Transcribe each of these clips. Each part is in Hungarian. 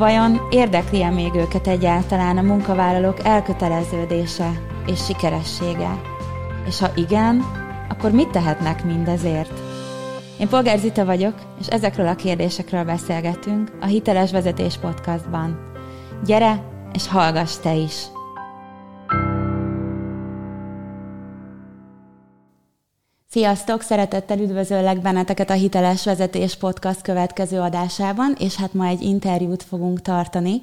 Vajon érdekli-e még őket egyáltalán a munkavállalók elköteleződése és sikeressége? És ha igen, akkor mit tehetnek mindezért? Én Polgár Zita vagyok, és ezekről a kérdésekről beszélgetünk a Hiteles Vezetés Podcastban. Gyere, és hallgass te is! Sziasztok! Szeretettel üdvözöllek benneteket a Hiteles Vezetés Podcast következő adásában, és hát ma egy interjút fogunk tartani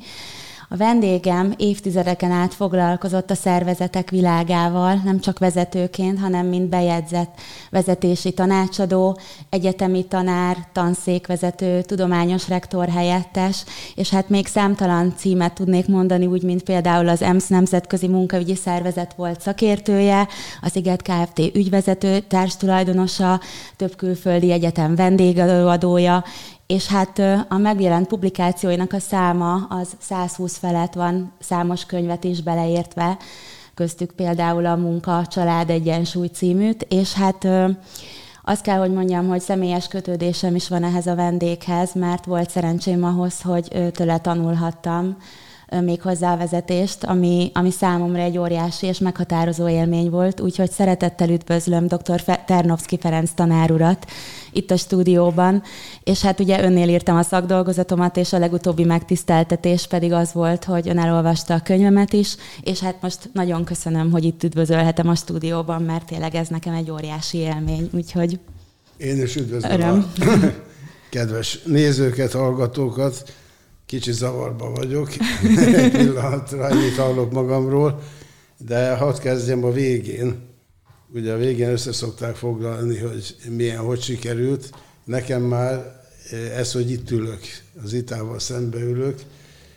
a vendégem évtizedeken át foglalkozott a szervezetek világával, nem csak vezetőként, hanem mint bejegyzett vezetési tanácsadó, egyetemi tanár, tanszékvezető, tudományos rektor helyettes, és hát még számtalan címet tudnék mondani, úgy, mint például az EMSZ Nemzetközi Munkaügyi Szervezet volt szakértője, az Sziget Kft. ügyvezető társtulajdonosa, több külföldi egyetem vendégelőadója, és hát a megjelent publikációinak a száma az 120 felett van, számos könyvet is beleértve, köztük például a Munka, Család, Egyensúly címűt, és hát azt kell, hogy mondjam, hogy személyes kötődésem is van ehhez a vendéghez, mert volt szerencsém ahhoz, hogy tőle tanulhattam még hozzá a vezetést, ami, ami számomra egy óriási és meghatározó élmény volt, úgyhogy szeretettel üdvözlöm dr. Ternovszki Ferenc tanárurat itt a stúdióban, és hát ugye önnél írtam a szakdolgozatomat, és a legutóbbi megtiszteltetés pedig az volt, hogy ön elolvasta a könyvemet is, és hát most nagyon köszönöm, hogy itt üdvözölhetem a stúdióban, mert tényleg ez nekem egy óriási élmény, úgyhogy Én is üdvözlöm Öröm. a kedves nézőket, hallgatókat. Kicsit zavarba vagyok, egy pillanatra ennyit hallok magamról, de hadd kezdjem a végén. Ugye a végén össze szokták foglalni, hogy milyen, hogy sikerült. Nekem már ez, hogy itt ülök, az itával szembe ülök,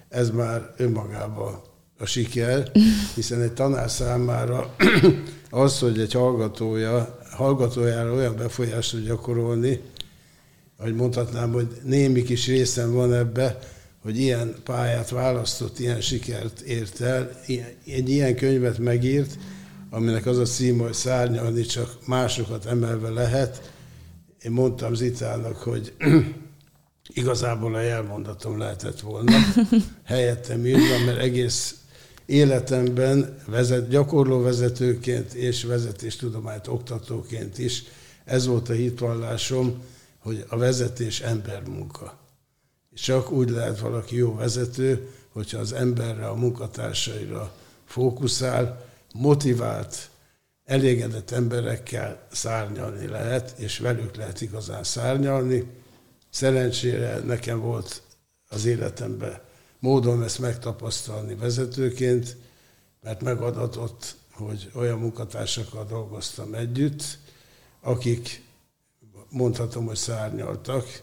ez már önmagában a siker, hiszen egy tanár számára az, hogy egy hallgatója, hallgatójára olyan befolyást tud gyakorolni, hogy mondhatnám, hogy némi kis részem van ebbe, hogy ilyen pályát választott, ilyen sikert ért el, egy ilyen könyvet megírt, aminek az a cím, hogy szárnyalni csak másokat emelve lehet. Én mondtam Zitának, hogy igazából a jelmondatom lehetett volna. Helyettem írva, mert egész életemben vezet, gyakorló vezetőként és vezetéstudományt oktatóként is ez volt a hitvallásom, hogy a vezetés embermunka. Csak úgy lehet valaki jó vezető, hogyha az emberre, a munkatársaira fókuszál, motivált, elégedett emberekkel szárnyalni lehet, és velük lehet igazán szárnyalni. Szerencsére nekem volt az életemben módon ezt megtapasztalni vezetőként, mert megadatott, hogy olyan munkatársakkal dolgoztam együtt, akik mondhatom, hogy szárnyaltak,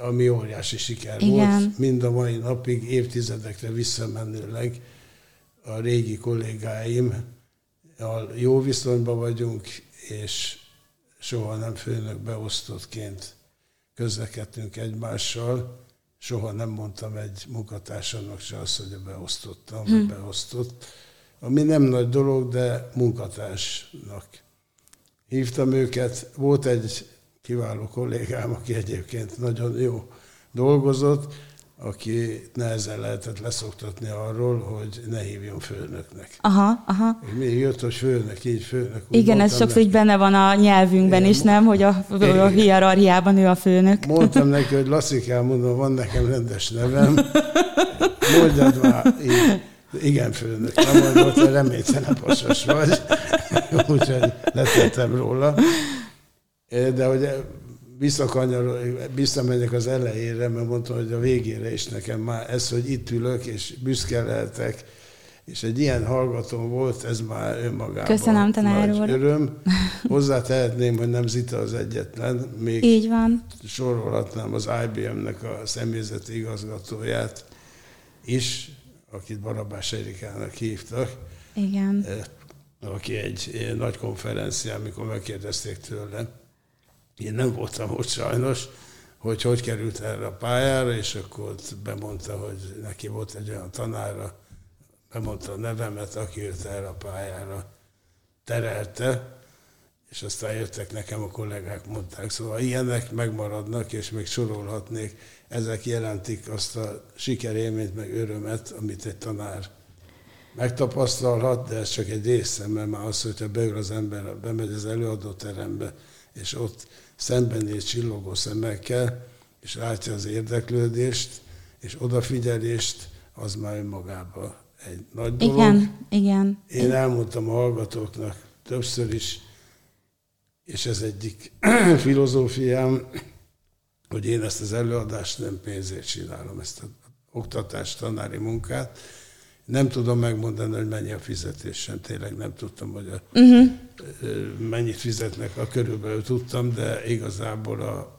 ami óriási siker Igen. volt. Mind a mai napig, évtizedekre visszamenőleg a régi kollégáim jó viszonyban vagyunk, és soha nem főnök beosztottként közlekedtünk egymással. Soha nem mondtam egy munkatársamnak se azt, hogy beosztottam, hm. beosztott. Ami nem nagy dolog, de munkatársnak. Hívtam őket, volt egy kiváló kollégám, aki egyébként nagyon jó dolgozott, aki nehezen lehetett leszoktatni arról, hogy ne hívjon főnöknek. Aha, aha. Mi jött, hogy főnök, így főnök. Igen, ez sokszor így benne van a nyelvünkben Igen, is, nem? Hogy a, a hierarchiában ő a főnök. Mondtam neki, hogy Lasszikám, mondom, van nekem rendes nevem, mondjad már így. Igen, főnök. Nem mondott, reménytelen pasas vagy. Úgyhogy letettem róla. De hogy visszakanyarul, visszamegyek az elejére, mert mondtam, hogy a végére is nekem már ez, hogy itt ülök, és büszke lehetek, és egy ilyen hallgató volt, ez már önmagában Köszönöm, tanár úr. öröm. Hozzátehetném, hogy nem Zita az egyetlen, még Így van. sorolhatnám az IBM-nek a személyzeti igazgatóját is, akit Barabás Erikának hívtak. Igen. Aki egy nagy konferencián, amikor megkérdezték tőle, én nem voltam ott sajnos, hogy hogy került erre a pályára, és akkor ott bemondta, hogy neki volt egy olyan tanára, bemondta a nevemet, aki őt erre a pályára terelte, és aztán jöttek nekem a kollégák, mondták, szóval ilyenek megmaradnak, és még sorolhatnék, ezek jelentik azt a sikerélményt, meg örömet, amit egy tanár megtapasztalhat, de ez csak egy része, mert már az, hogyha beül az ember, bemegy az előadóterembe, és ott szembenéz csillogó szemekkel, és látja az érdeklődést, és odafigyelést, az már önmagában egy nagy dolog. Igen, igen. Én elmondtam a hallgatóknak többször is, és ez egyik filozófiám, hogy én ezt az előadást nem pénzért csinálom, ezt az oktatást, tanári munkát. Nem tudom megmondani, hogy mennyi a fizetésem, tényleg nem tudtam, hogy a, uh-huh. mennyit fizetnek, a körülbelül tudtam, de igazából a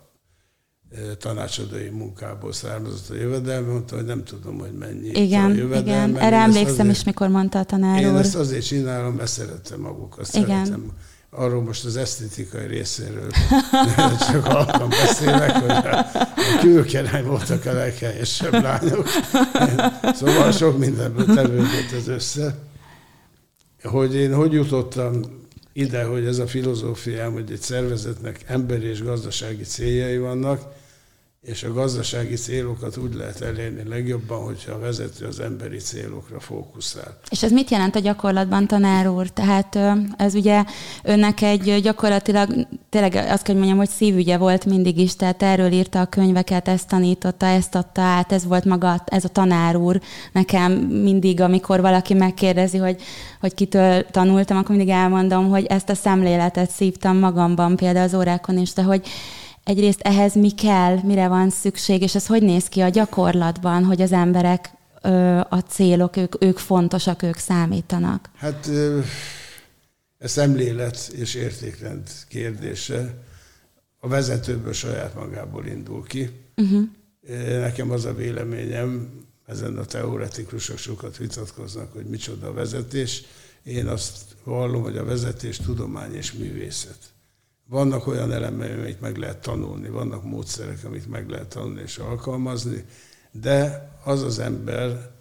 tanácsadói munkából származott a jövedelme, mondta, hogy nem tudom, hogy mennyi igen, a jövedelme. Igen, erre emlékszem azért, is, mikor mondta a tanár Én úr. ezt azért csinálom, mert szeretem magukat, igen. szeretem arról most az esztétikai részéről csak halkan beszélek, hogy a, a külkerány voltak a leghelyesebb lányok. Szóval sok mindenből tevődött ez össze. Hogy én hogy jutottam ide, hogy ez a filozófiám, hogy egy szervezetnek emberi és gazdasági céljai vannak, és a gazdasági célokat úgy lehet elérni legjobban, hogyha a vezető az emberi célokra fókuszál. És ez mit jelent a gyakorlatban, tanár úr? Tehát ez ugye önnek egy gyakorlatilag, tényleg azt kell, mondjam, hogy szívügye volt mindig is, tehát erről írta a könyveket, ezt tanította, ezt adta át, ez volt maga, ez a tanár úr. Nekem mindig, amikor valaki megkérdezi, hogy, hogy kitől tanultam, akkor mindig elmondom, hogy ezt a szemléletet szívtam magamban, például az órákon is, de hogy egyrészt ehhez mi kell, mire van szükség, és ez hogy néz ki a gyakorlatban, hogy az emberek a célok, ők, ők fontosak, ők számítanak? Hát ez szemlélet és értékrend kérdése. A vezetőből saját magából indul ki. Uh-huh. Nekem az a véleményem, ezen a teoretikusok sokat vitatkoznak, hogy micsoda a vezetés. Én azt vallom, hogy a vezetés tudomány és művészet. Vannak olyan elemei, amit meg lehet tanulni, vannak módszerek, amit meg lehet tanulni és alkalmazni, de az az ember,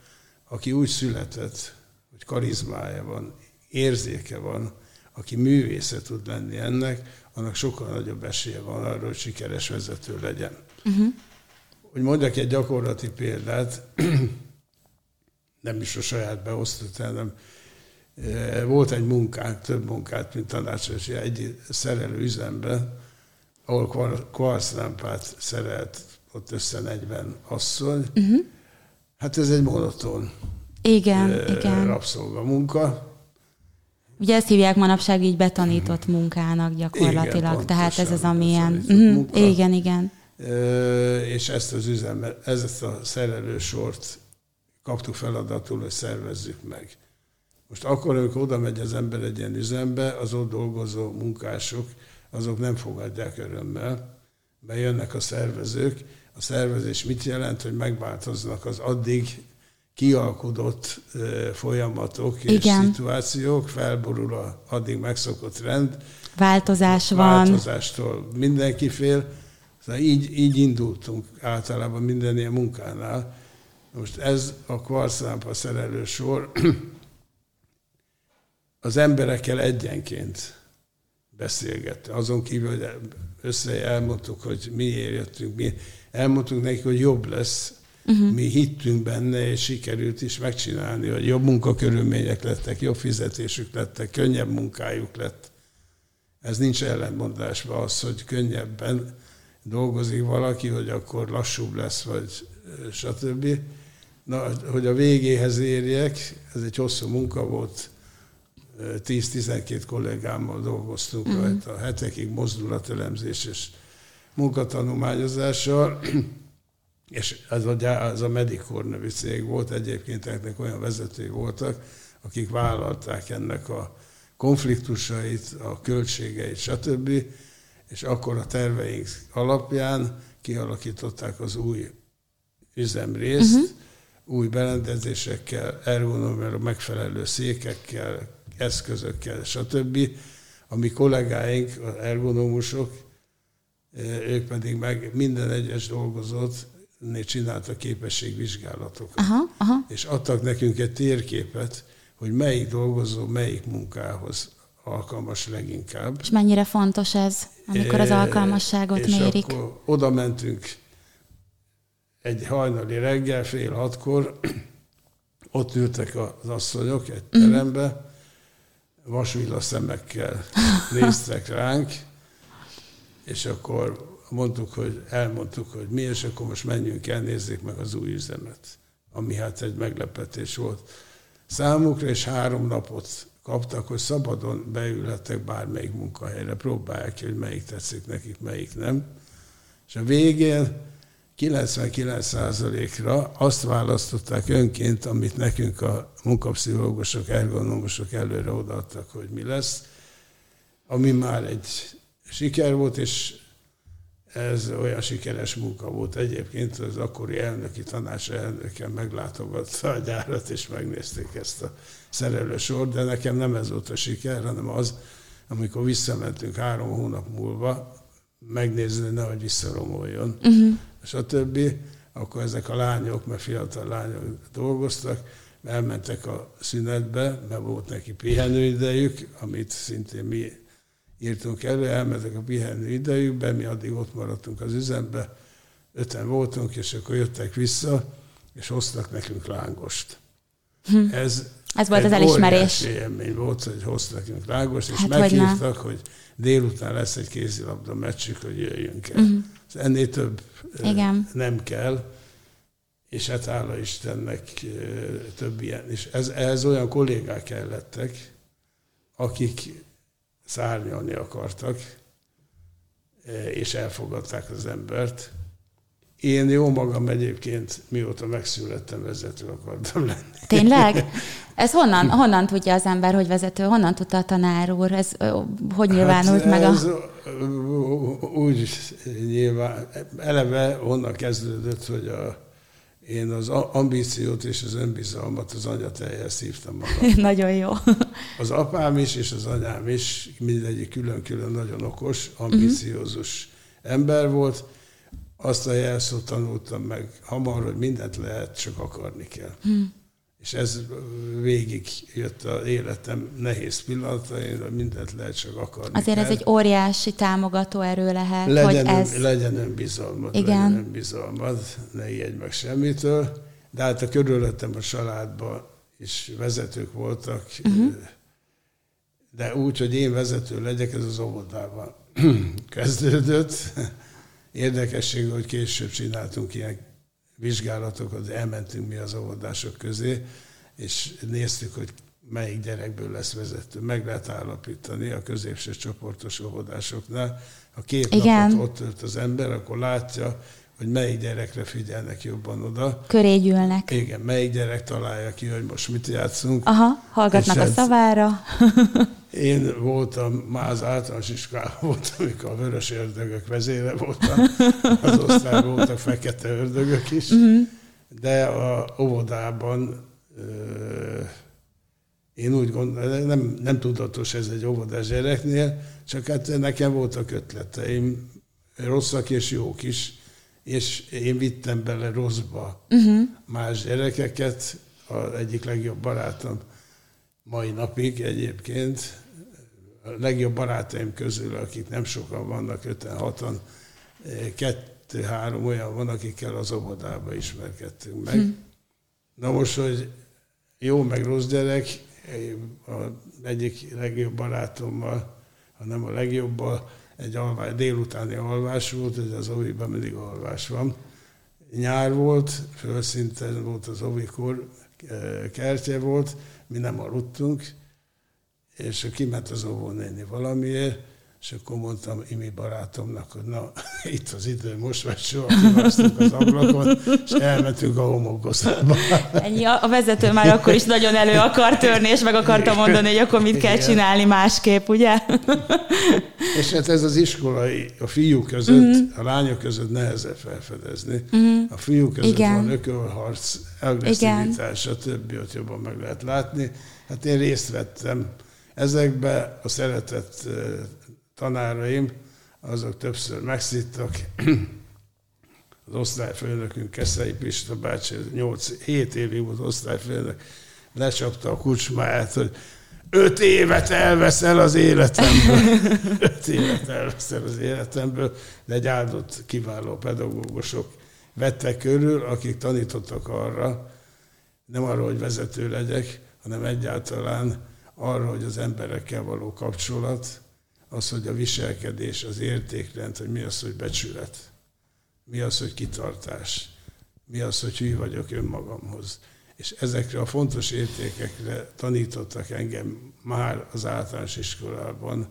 aki úgy született, hogy karizmája van, érzéke van, aki művésze tud lenni ennek, annak sokkal nagyobb esélye van arra, hogy sikeres vezető legyen. Uh-huh. Hogy mondjak egy gyakorlati példát, nem is a saját beosztott, hanem volt egy munkánk, több munkát, mint tanácsos, egy szerelő üzemben, ahol kvarclámpát szerelt ott össze 40 asszony. Uh-huh. Hát ez egy monoton igen, e, igen. rabszolga munka. Ugye ezt hívják manapság így betanított uh-huh. munkának gyakorlatilag, igen, tehát ez az, amilyen... Uh-huh. Igen, igen. E, és ezt az üzemben, ezt a szerelősort kaptuk feladatul, hogy szervezzük meg. Most akkor, amikor oda megy az ember egy ilyen üzembe, az ott dolgozó munkások, azok nem fogadják örömmel, mert jönnek a szervezők. A szervezés mit jelent, hogy megváltoznak az addig kialkudott folyamatok és Igen. szituációk, felborul a addig megszokott rend. Változás van. Változástól mindenki fél. Szóval így, így indultunk általában minden ilyen munkánál. Most ez a kvarclámpa szerelő sor, az emberekkel egyenként beszélgette. Azon kívül, hogy össze elmondtuk, hogy miért jöttünk, mi elmondtuk nekik, hogy jobb lesz, Uh-huh. Mi hittünk benne, és sikerült is megcsinálni, hogy jobb munkakörülmények lettek, jobb fizetésük lettek, könnyebb munkájuk lett. Ez nincs ellentmondásban az, hogy könnyebben dolgozik valaki, hogy akkor lassúbb lesz, vagy stb. Na, hogy a végéhez érjek, ez egy hosszú munka volt, 10-12 kollégámmal dolgoztunk uh-huh. rajta, hetekig mozdulatelemzés és munkatanulmányozással, és ez a, ez a Medicor nevű cég volt, egyébként ennek olyan vezetői voltak, akik vállalták ennek a konfliktusait, a költségeit, stb. És akkor a terveink alapján kialakították az új üzemrészt, uh-huh. új berendezésekkel, ergonomiára megfelelő székekkel, eszközökkel, stb. A mi kollégáink, az ergonomusok, eh, ők pedig meg minden egyes dolgozót csináltak képességvizsgálatokat. Aha, aha. És adtak nekünk egy térképet, hogy melyik dolgozó melyik munkához alkalmas leginkább. És mennyire fontos ez, amikor az eh, alkalmasságot és mérik? Akkor oda mentünk egy hajnali reggel, fél hatkor, ott ültek az asszonyok egy mhm. terembe, vasvilla szemekkel néztek ránk, és akkor mondtuk, hogy elmondtuk, hogy mi, és akkor most menjünk el, nézzék meg az új üzemet, ami hát egy meglepetés volt számukra, és három napot kaptak, hogy szabadon beülhettek bármelyik munkahelyre, próbálják ki, hogy melyik tetszik nekik, melyik nem. És a végén 99%-ra azt választották önként, amit nekünk a munkapszichológusok, ergonomosok előre odaadtak, hogy mi lesz, ami már egy siker volt, és ez olyan sikeres munka volt. Egyébként az akkori elnöki tanács elnöke meglátogatta a gyárat, és megnézték ezt a szerelősort, de nekem nem ez volt a siker, hanem az, amikor visszamentünk három hónap múlva, megnézni, nehogy visszaromoljon. Uh-huh stb., akkor ezek a lányok, mert fiatal lányok dolgoztak, elmentek a szünetbe, mert volt neki pihenőidejük, amit szintén mi írtunk elő, elmentek a pihenő idejükbe, mi addig ott maradtunk az üzembe, öten voltunk, és akkor jöttek vissza, és hoztak nekünk lángost. Hm. Ez, Ez volt az elismerés. élmény volt, hogy hoztak nekünk lángost, és hát meghívtak, hogy, hogy délután lesz egy kézilabda meccsük, hogy jöjjünk el. Uh-huh. Ennél több Igen. nem kell, és hát hála Istennek több ilyen. És ez, ez olyan kollégák kellettek, akik szárnyalni akartak, és elfogadták az embert. Én jó magam egyébként, mióta megszülettem, vezető akartam lenni. Tényleg? Ez honnan, honnan tudja az ember, hogy vezető? Honnan tudta a tanár úr? Ez hogy nyilvánult hát meg a... Úgy nyilván, eleve onnan kezdődött, hogy a, én az ambíciót és az önbizalmat az anyateljes szívtam magam. Nagyon jó. Az apám is és az anyám is, mindegyik külön-külön nagyon okos, ambiciózus uh-huh. ember volt. Azt a jelszót tanultam meg hamar, hogy mindent lehet, csak akarni kell. Uh-huh és ez végig jött az életem nehéz pillanatain, mindent lehet csak akarni Azért kell. ez egy óriási támogató erő lehet, legyen, hogy ez... Legyen önbizalmad, Igen. legyen önbizalmad, ne ijedj meg semmitől. De hát a körülöttem a családban is vezetők voltak, uh-huh. de úgy, hogy én vezető legyek, ez az óvodában kezdődött. Érdekesség, hogy később csináltunk ilyen vizsgálatokat, elmentünk mi az óvodások közé, és néztük, hogy melyik gyerekből lesz vezető. Meg lehet állapítani a középső csoportos óvodásoknál. Ha két Igen. napot ott tölt az ember, akkor látja, hogy melyik gyerekre figyelnek jobban oda. Köré gyűlnek. Igen, melyik gyerek találja ki, hogy most mit játszunk. Aha, hallgatnak a szavára. Én voltam, már az általános iskolában voltam, amikor a vörös ördögök vezére voltam. Az osztályban voltak fekete ördögök is. Uh-huh. De a óvodában én úgy gondolom, nem, nem tudatos ez egy óvodás gyereknél, csak hát nekem voltak ötleteim, rosszak és jók is és én vittem bele rosszba uh-huh. más gyerekeket, az egyik legjobb barátom mai napig egyébként, a legjobb barátaim közül, akik nem sokan vannak, 56-an, kettő-három olyan van, akikkel az óvodába ismerkedtünk meg. Hm. Na most, hogy jó meg rossz gyerek, a egyik legjobb barátommal, ha nem a legjobbal, egy alvás, délutáni alvás volt, hogy az oviban mindig alvás van. Nyár volt, fölszinten volt az ovikor, kertje volt, mi nem aludtunk, és kiment az óvónéni valamiért, és akkor mondtam Imi barátomnak, hogy na, itt az idő, most vagy soha kivasztunk az ablakon, és elmentünk a homokozába. Ennyi, a vezető már akkor is nagyon elő akar törni, és meg akarta mondani, hogy akkor mit kell csinálni másképp, ugye? És hát ez az iskolai, a fiúk között, mm-hmm. a lányok között nehezebb felfedezni. Mm-hmm. A fiúk között Igen. van ökölharc, agresszivitás, a többi ott jobban meg lehet látni. Hát én részt vettem ezekbe a szeretett tanáraim, azok többször megszittak. Az osztályfőnökünk, Keszei Pista bácsi, 8, 7 évig volt osztályfőnök, lecsapta a kucsmáját, hogy öt évet elveszel az életemből. öt évet elveszel az életemből, de egy áldott, kiváló pedagógusok vettek körül, akik tanítottak arra, nem arra, hogy vezető legyek, hanem egyáltalán arra, hogy az emberekkel való kapcsolat, az, hogy a viselkedés, az értékrend, hogy mi az, hogy becsület, mi az, hogy kitartás, mi az, hogy hű vagyok önmagamhoz. És ezekre a fontos értékekre tanítottak engem már az általános iskolában,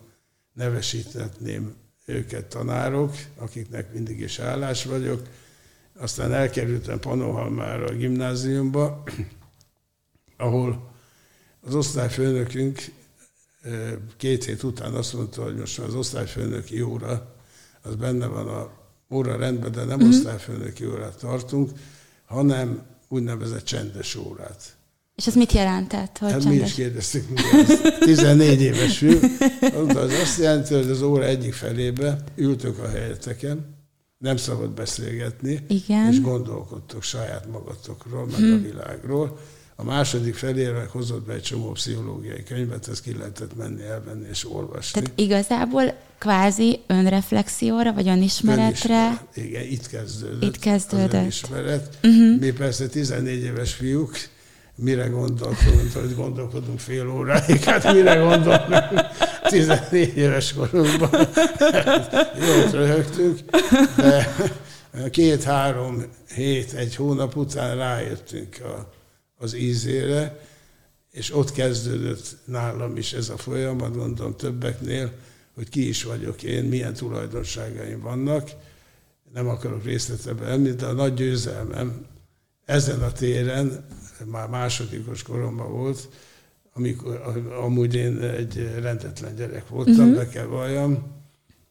nevesítetném őket tanárok, akiknek mindig is állás vagyok. Aztán elkerültem Panohalmára a gimnáziumba, ahol az osztályfőnökünk két hét után azt mondta, hogy most már az osztályfőnöki óra, az benne van a óra rendben, de nem mm-hmm. osztályfőnöki órát tartunk, hanem úgynevezett csendes órát. És ez mit jelentett? Hogy hát csendes? mi is kérdeztük, 14 éves fiú. Az azt jelenti, hogy az óra egyik felébe ültök a helyeteken, nem szabad beszélgetni, Igen. és gondolkodtok saját magatokról, meg hmm. a világról a második felére hozott be egy csomó pszichológiai könyvet, ezt ki lehetett menni, elvenni és olvasni. Tehát igazából kvázi önreflexióra, vagy önismeretre? Önismeret. Igen, itt kezdődött. Itt kezdődött. Az önismeret. Uh-huh. Mi persze 14 éves fiúk, mire gondolkodunk, hogy gondolkodunk fél óráig, hát mire gondolunk 14 éves korunkban. Jót röhögtünk, de két-három hét, egy hónap után rájöttünk a az ízére, és ott kezdődött nálam is ez a folyamat, mondom többeknél, hogy ki is vagyok én, milyen tulajdonságaim vannak. Nem akarok részletebe elmenni, de a nagy győzelmem ezen a téren, már másodikos koromban volt, amikor amúgy én egy rendetlen gyerek voltam, uh-huh. be kell valljam,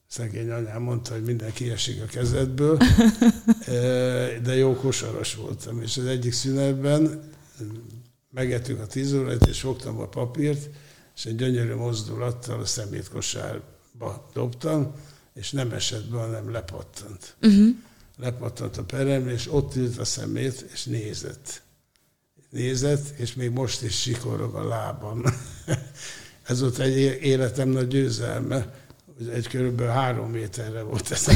szegény anyám mondta, hogy minden kiesik a kezedből, de jó kosaras voltam, és az egyik szünetben megettük a tíz órát, és fogtam a papírt, és egy gyönyörű mozdulattal a szemétkosárba dobtam, és nem esett be, hanem lepattant. Uh-huh. Lepattant a peremre, és ott ült a szemét, és nézett. Nézett, és még most is sikorog a lábam. Ez volt egy életem nagy győzelme, hogy egy körülbelül három méterre volt ez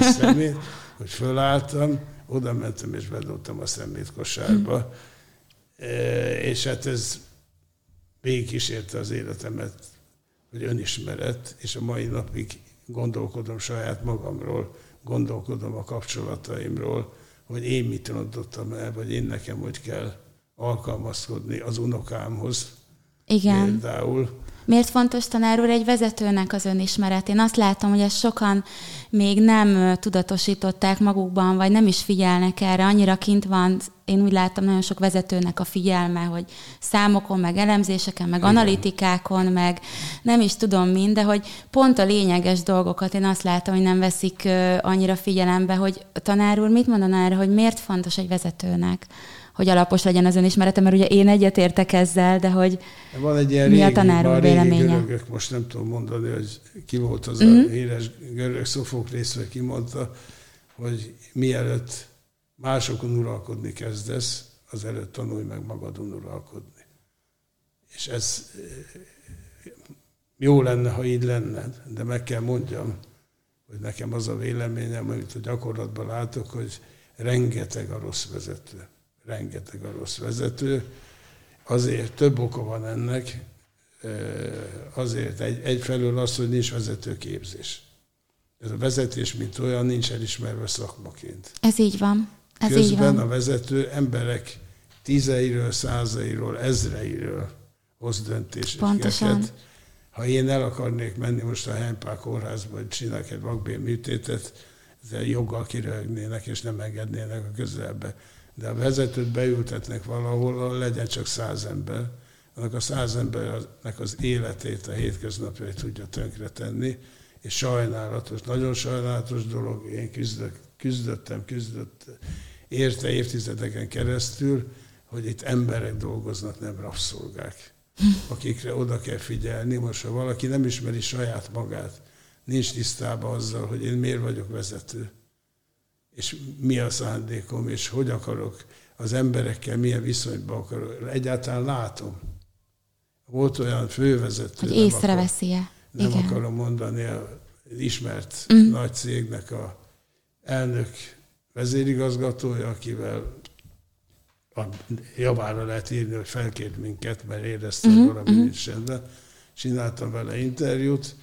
a szemét, hogy fölálltam, oda mentem és bedobtam a szemétkosárba. Uh-huh és hát ez végigkísérte az életemet, hogy önismeret, és a mai napig gondolkodom saját magamról, gondolkodom a kapcsolataimról, hogy én mit rontottam el, vagy én nekem hogy kell alkalmazkodni az unokámhoz. Igen. Például. Miért fontos tanár úr egy vezetőnek az önismeret? Én azt látom, hogy ezt sokan még nem tudatosították magukban, vagy nem is figyelnek erre. Annyira kint van, én úgy láttam nagyon sok vezetőnek a figyelme, hogy számokon, meg elemzéseken, meg Igen. analitikákon, meg nem is tudom mind, de hogy pont a lényeges dolgokat én azt látom, hogy nem veszik annyira figyelembe, hogy tanár úr mit mondaná erre, hogy miért fontos egy vezetőnek? hogy alapos legyen az önismerete, mert ugye én egyetértek ezzel, de hogy Van egy ilyen mi régi, a tanár véleménye? Görögök, most nem tudom mondani, hogy ki volt az uh-huh. a mhm. híres görög Szofoklész, vagy ki mondta, hogy mielőtt másokon uralkodni kezdesz, az előtt tanulj meg magadon uralkodni. És ez jó lenne, ha így lenne, de meg kell mondjam, hogy nekem az a véleményem, amit a gyakorlatban látok, hogy rengeteg a rossz vezető. Rengeteg a rossz vezető. Azért több oka van ennek, azért egy, egyfelől az, hogy nincs vezetőképzés. Ez a vezetés, mint olyan, nincs elismerve szakmaként. Ez így van. Ez Közben a vezető emberek tízeiről, százairól, ezreiről hoz döntéseket. Pontosan. Ha én el akarnék menni most a Hempál kórházba, hogy csinálok egy vakbél műtétet, de joggal kiröhögnének, és nem engednének a közelbe. De a vezetőt beültetnek valahol, legyen csak száz ember, annak a száz embernek az életét, a hétköznapjait tudja tönkretenni, és sajnálatos, nagyon sajnálatos dolog, én küzdök, küzdöttem, küzdött érte évtizedeken keresztül, hogy itt emberek dolgoznak, nem rabszolgák, akikre oda kell figyelni. Most, ha valaki nem ismeri saját magát, nincs tisztában azzal, hogy én miért vagyok vezető, és mi a szándékom, és hogy akarok az emberekkel, milyen viszonyban akarok. Egyáltalán látom. Volt olyan fővezető, Hogy nem észreveszi-e. nem Igen. akarom mondani, ismert mm. nagy cégnek a elnök vezérigazgatója, akivel a javára lehet írni, hogy felkért minket, mert érezte, hogy valami nincs rendben. Csináltam vele interjút,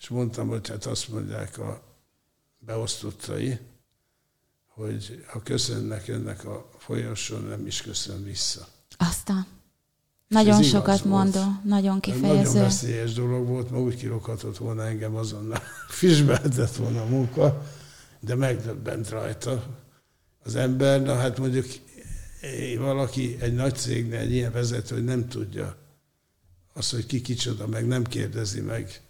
és mondtam, hogy hát azt mondják a beosztottai, hogy ha köszönnek önnek a folyosón, nem is köszön vissza. Aztán. Nagyon ez sokat volt. mondó, nagyon Ez Nagyon kifejező. veszélyes dolog volt, ma úgy kirokhatott volna engem azonnal, fisbeltett volna a munka, de megdöbbent rajta az ember. Na hát mondjuk eh, valaki egy nagy cégnél, egy ilyen vezető, hogy nem tudja azt, hogy ki kicsoda, meg nem kérdezi meg.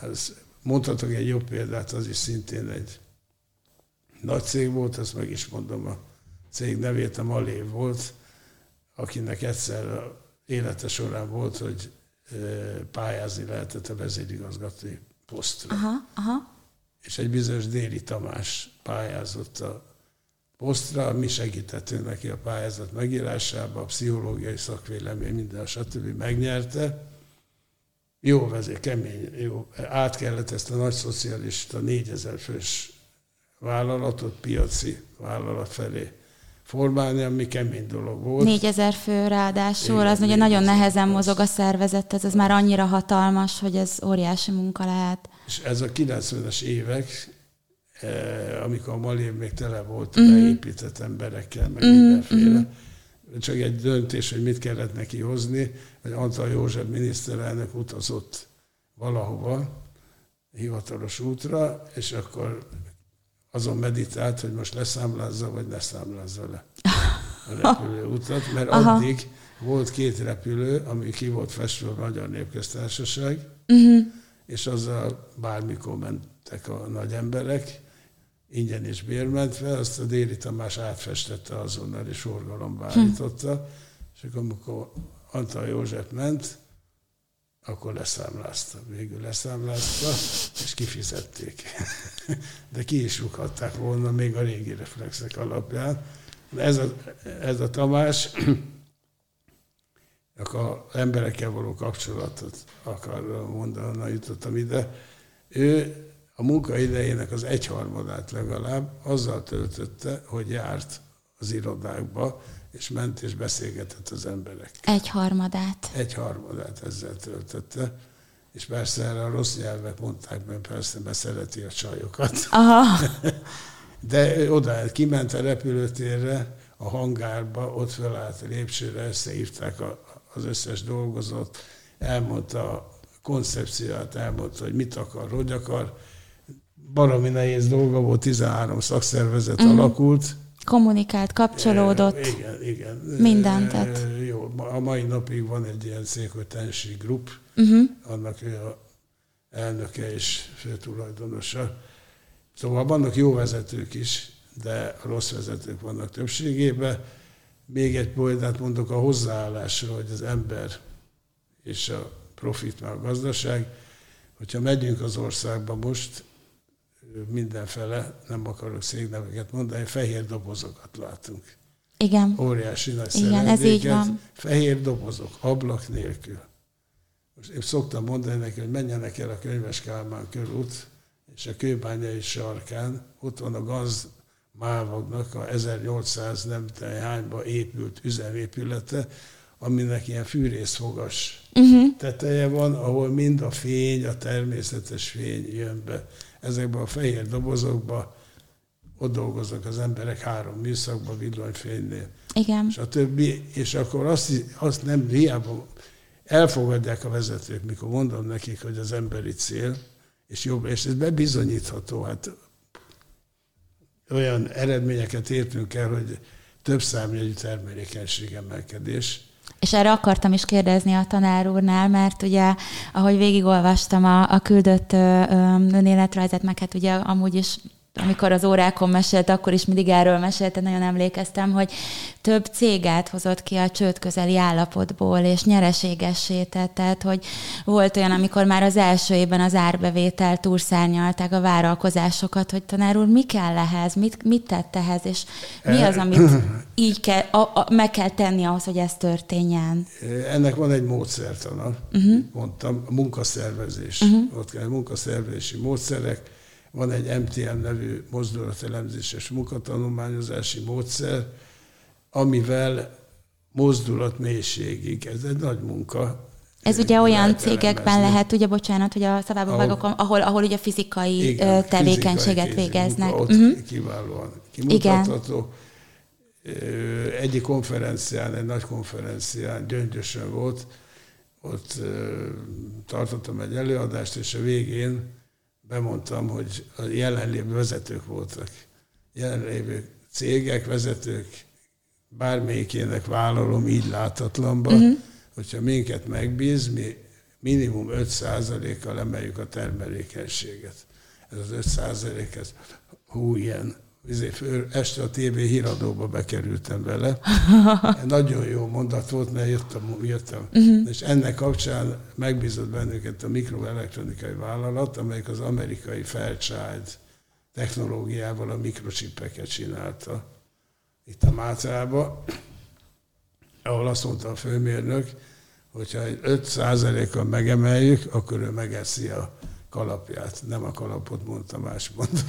Ez, mondhatok egy jobb példát, az is szintén egy nagy cég volt, azt meg is mondom, a cég nevét a Malév volt, akinek egyszer a élete során volt, hogy ö, pályázni lehetett a vezérigazgatói posztra. Aha, aha. És egy bizonyos Déli Tamás pályázott a posztra, mi segítettünk neki a pályázat megírásába, a pszichológiai szakvélemény, minden, stb. megnyerte. Jó vezér, kemény, jó. Át kellett ezt a nagy szocialista 4000 fős vállalatot, piaci vállalat felé formálni, ami kemény dolog volt. 4000 fő ráadásul, Igen, az ugye 4000, nagyon nehezen mozog a szervezet, ez, ez már annyira hatalmas, hogy ez óriási munka lehet. És ez a 90-es évek, eh, amikor a Malév még tele volt mm. beépített emberekkel, meg mm. mindenféle. Csak egy döntés, hogy mit kellett neki hozni, hogy Antal József miniszterelnök utazott valahova, hivatalos útra, és akkor azon meditált, hogy most leszámlázza, vagy ne számlázza le a repülőutat, mert Aha. addig volt két repülő, ami ki volt festve a Magyar Népköztársaság, Uh-huh. És azzal bármikor mentek a nagy emberek, ingyen és bérmentve, azt a Déli Tamás átfestette azonnal, és forgalomba állította, és akkor amikor Antal József ment, akkor leszámlázta, végül leszámlázta, és kifizették. De ki is rúghatták volna még a régi reflexek alapján. Ez a, ez a Tamás, akkor emberekkel való kapcsolatot akar mondani, onnan jutottam ide. Ő a munka idejének az egyharmadát legalább azzal töltötte, hogy járt az irodákba, és ment és beszélgetett az emberekkel. Egy harmadát. Egy harmadát ezzel töltötte. És persze erre a rossz nyelvek mondták, mert persze, mert szereti a csajokat. Aha, De oda kiment a repülőtérre, a hangárba, ott felállt a lépcsőre, összehívták a, az összes dolgozót, elmondta a koncepciót, elmondta, hogy mit akar, hogy akar. Baromi nehéz dolga volt, 13 szakszervezet mm. alakult. kommunikált, kapcsolódott. Eh, Igen, igen. Mindent tett. Jó, ma- a mai napig van egy ilyen cég, hogy Tensi Group, Uh-huh. annak ő a elnöke és főtulajdonosa. Szóval vannak jó vezetők is, de rossz vezetők vannak többségében. Még egy példát mondok a hozzáállásra, hogy az ember és a profit, meg a gazdaság, hogyha megyünk az országba most, mindenfele, nem akarok szégneveket mondani, fehér dobozokat látunk. Igen. Óriási nagy Igen, ez így van. Fehér dobozok, ablak nélkül. Most én szoktam mondani neki, hogy menjenek el a Könyves Kálmán körút, és és a kőbányai sarkán, ott van a gaz Mávagnak a 1800 nem hányba épült üzemépülete, aminek ilyen fűrészfogas uh-huh. teteje van, ahol mind a fény, a természetes fény jön be. Ezekben a fehér dobozokba ott dolgoznak az emberek három műszakban, villanyfénynél. Igen. És a többi, és akkor azt, azt nem hiába elfogadják a vezetők, mikor mondom nekik, hogy az emberi cél, és jobb, és ez bebizonyítható, hát olyan eredményeket értünk el, hogy több számjegyű termelékenység emelkedés. És erre akartam is kérdezni a tanár úrnál, mert ugye, ahogy végigolvastam a, a küldött önéletrajzát, meg hát ugye amúgy is amikor az órákon mesélt, akkor is mindig erről mesélte, nagyon emlékeztem, hogy több céget hozott ki a csőd közeli állapotból, és nyereségessé tett, tehát hogy volt olyan, amikor már az első évben az árbevétel túlszárnyalták a vállalkozásokat, hogy tanár úr, mi kell ehhez, mit, mit tett ehhez, és mi az, amit így kell, a, a, meg kell tenni ahhoz, hogy ez történjen? Ennek van egy módszertana, uh-huh. mondtam, a munkaszervezés. Uh-huh. Ott kell munkaszervezési módszerek, van egy MTM nevű mozdulatelemzéses munkatanulmányozási módszer, amivel mozdulat mélységig, ez egy nagy munka. Ez ugye olyan cégekben elemezni. lehet, ugye bocsánat, hogy a szavába vágok, ahol, ahol ugye fizikai igen, tevékenységet fizikai végeznek. Munka, uh-huh. kiválóan kimutatható. Igen. Egyik konferencián, egy nagy konferencián, Gyöngyösön volt, ott tartottam egy előadást, és a végén bemondtam, hogy a jelenlévő vezetők voltak. Jelenlévő cégek, vezetők, bármelyikének vállalom így látatlanba, uh-huh. hogyha minket megbíz, mi minimum 5%-kal emeljük a termelékenységet. Ez az 5% ez hú, ilyen este a TV híradóba bekerültem vele. Nagyon jó mondat volt, mert jöttem, jöttem. Uh-huh. És ennek kapcsán megbízott bennünket a mikroelektronikai vállalat, amelyik az amerikai Fairchild technológiával a mikrocsipeket csinálta itt a Mátrába, ahol azt mondta a főmérnök, hogyha 5%-kal megemeljük, akkor ő megeszi a kalapját. Nem a kalapot mondta, más mondat,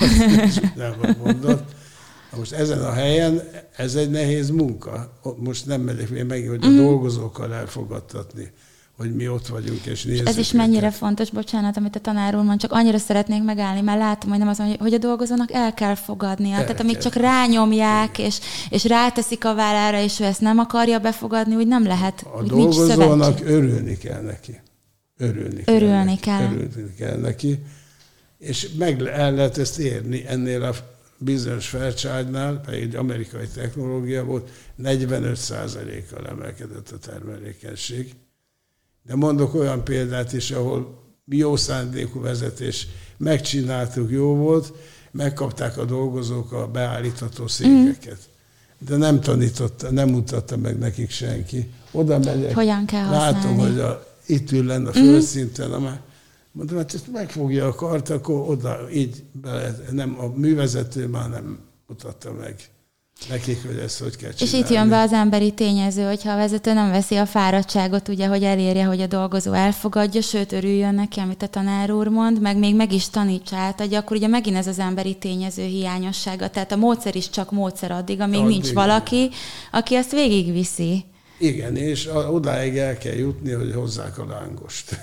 nem mondott. Most ezen a helyen ez egy nehéz munka. Most nem megyek még megint, hogy a mm. dolgozókkal elfogadtatni hogy mi ott vagyunk, és nézzük. Ez is mennyire őket. fontos, bocsánat, amit a tanár úr mond, csak annyira szeretnék megállni, mert látom, hogy nem az, hogy a dolgozónak el kell fogadnia. El Tehát amíg csak rányomják, és, és ráteszik a vállára, és ő ezt nem akarja befogadni, úgy nem lehet. A dolgozónak örülni kell neki. Örülni, örülni kell, kell. Örülni kell neki. És meg el lehet ezt érni ennél a bizonyos Fairchild-nál, pedig egy amerikai technológia volt, 45%-kal emelkedett a termelékenység. De mondok olyan példát is, ahol jó szándékú vezetés, megcsináltuk, jó volt, megkapták a dolgozók a beállítható székeket. Mm. De nem tanította, nem mutatta meg nekik senki. Oda megyek, Hogyan kell használni? látom, hogy a, itt ül lenne a mhm. földszinten, mm. mondom, hát ezt megfogja a kart, akkor oda így bele, nem, a művezető már nem mutatta meg nekik, hogy ezt hogy kell csinálni. És itt jön be az emberi tényező, hogyha a vezető nem veszi a fáradtságot, ugye, hogy elérje, hogy a dolgozó elfogadja, sőt, örüljön neki, amit a tanár úr mond, meg még meg is tanítsa átadja, akkor ugye megint ez az emberi tényező hiányossága. Tehát a módszer is csak módszer addig, amíg addig. nincs valaki, aki ezt végigviszi. Igen, és odáig el kell jutni, hogy hozzák a lángost.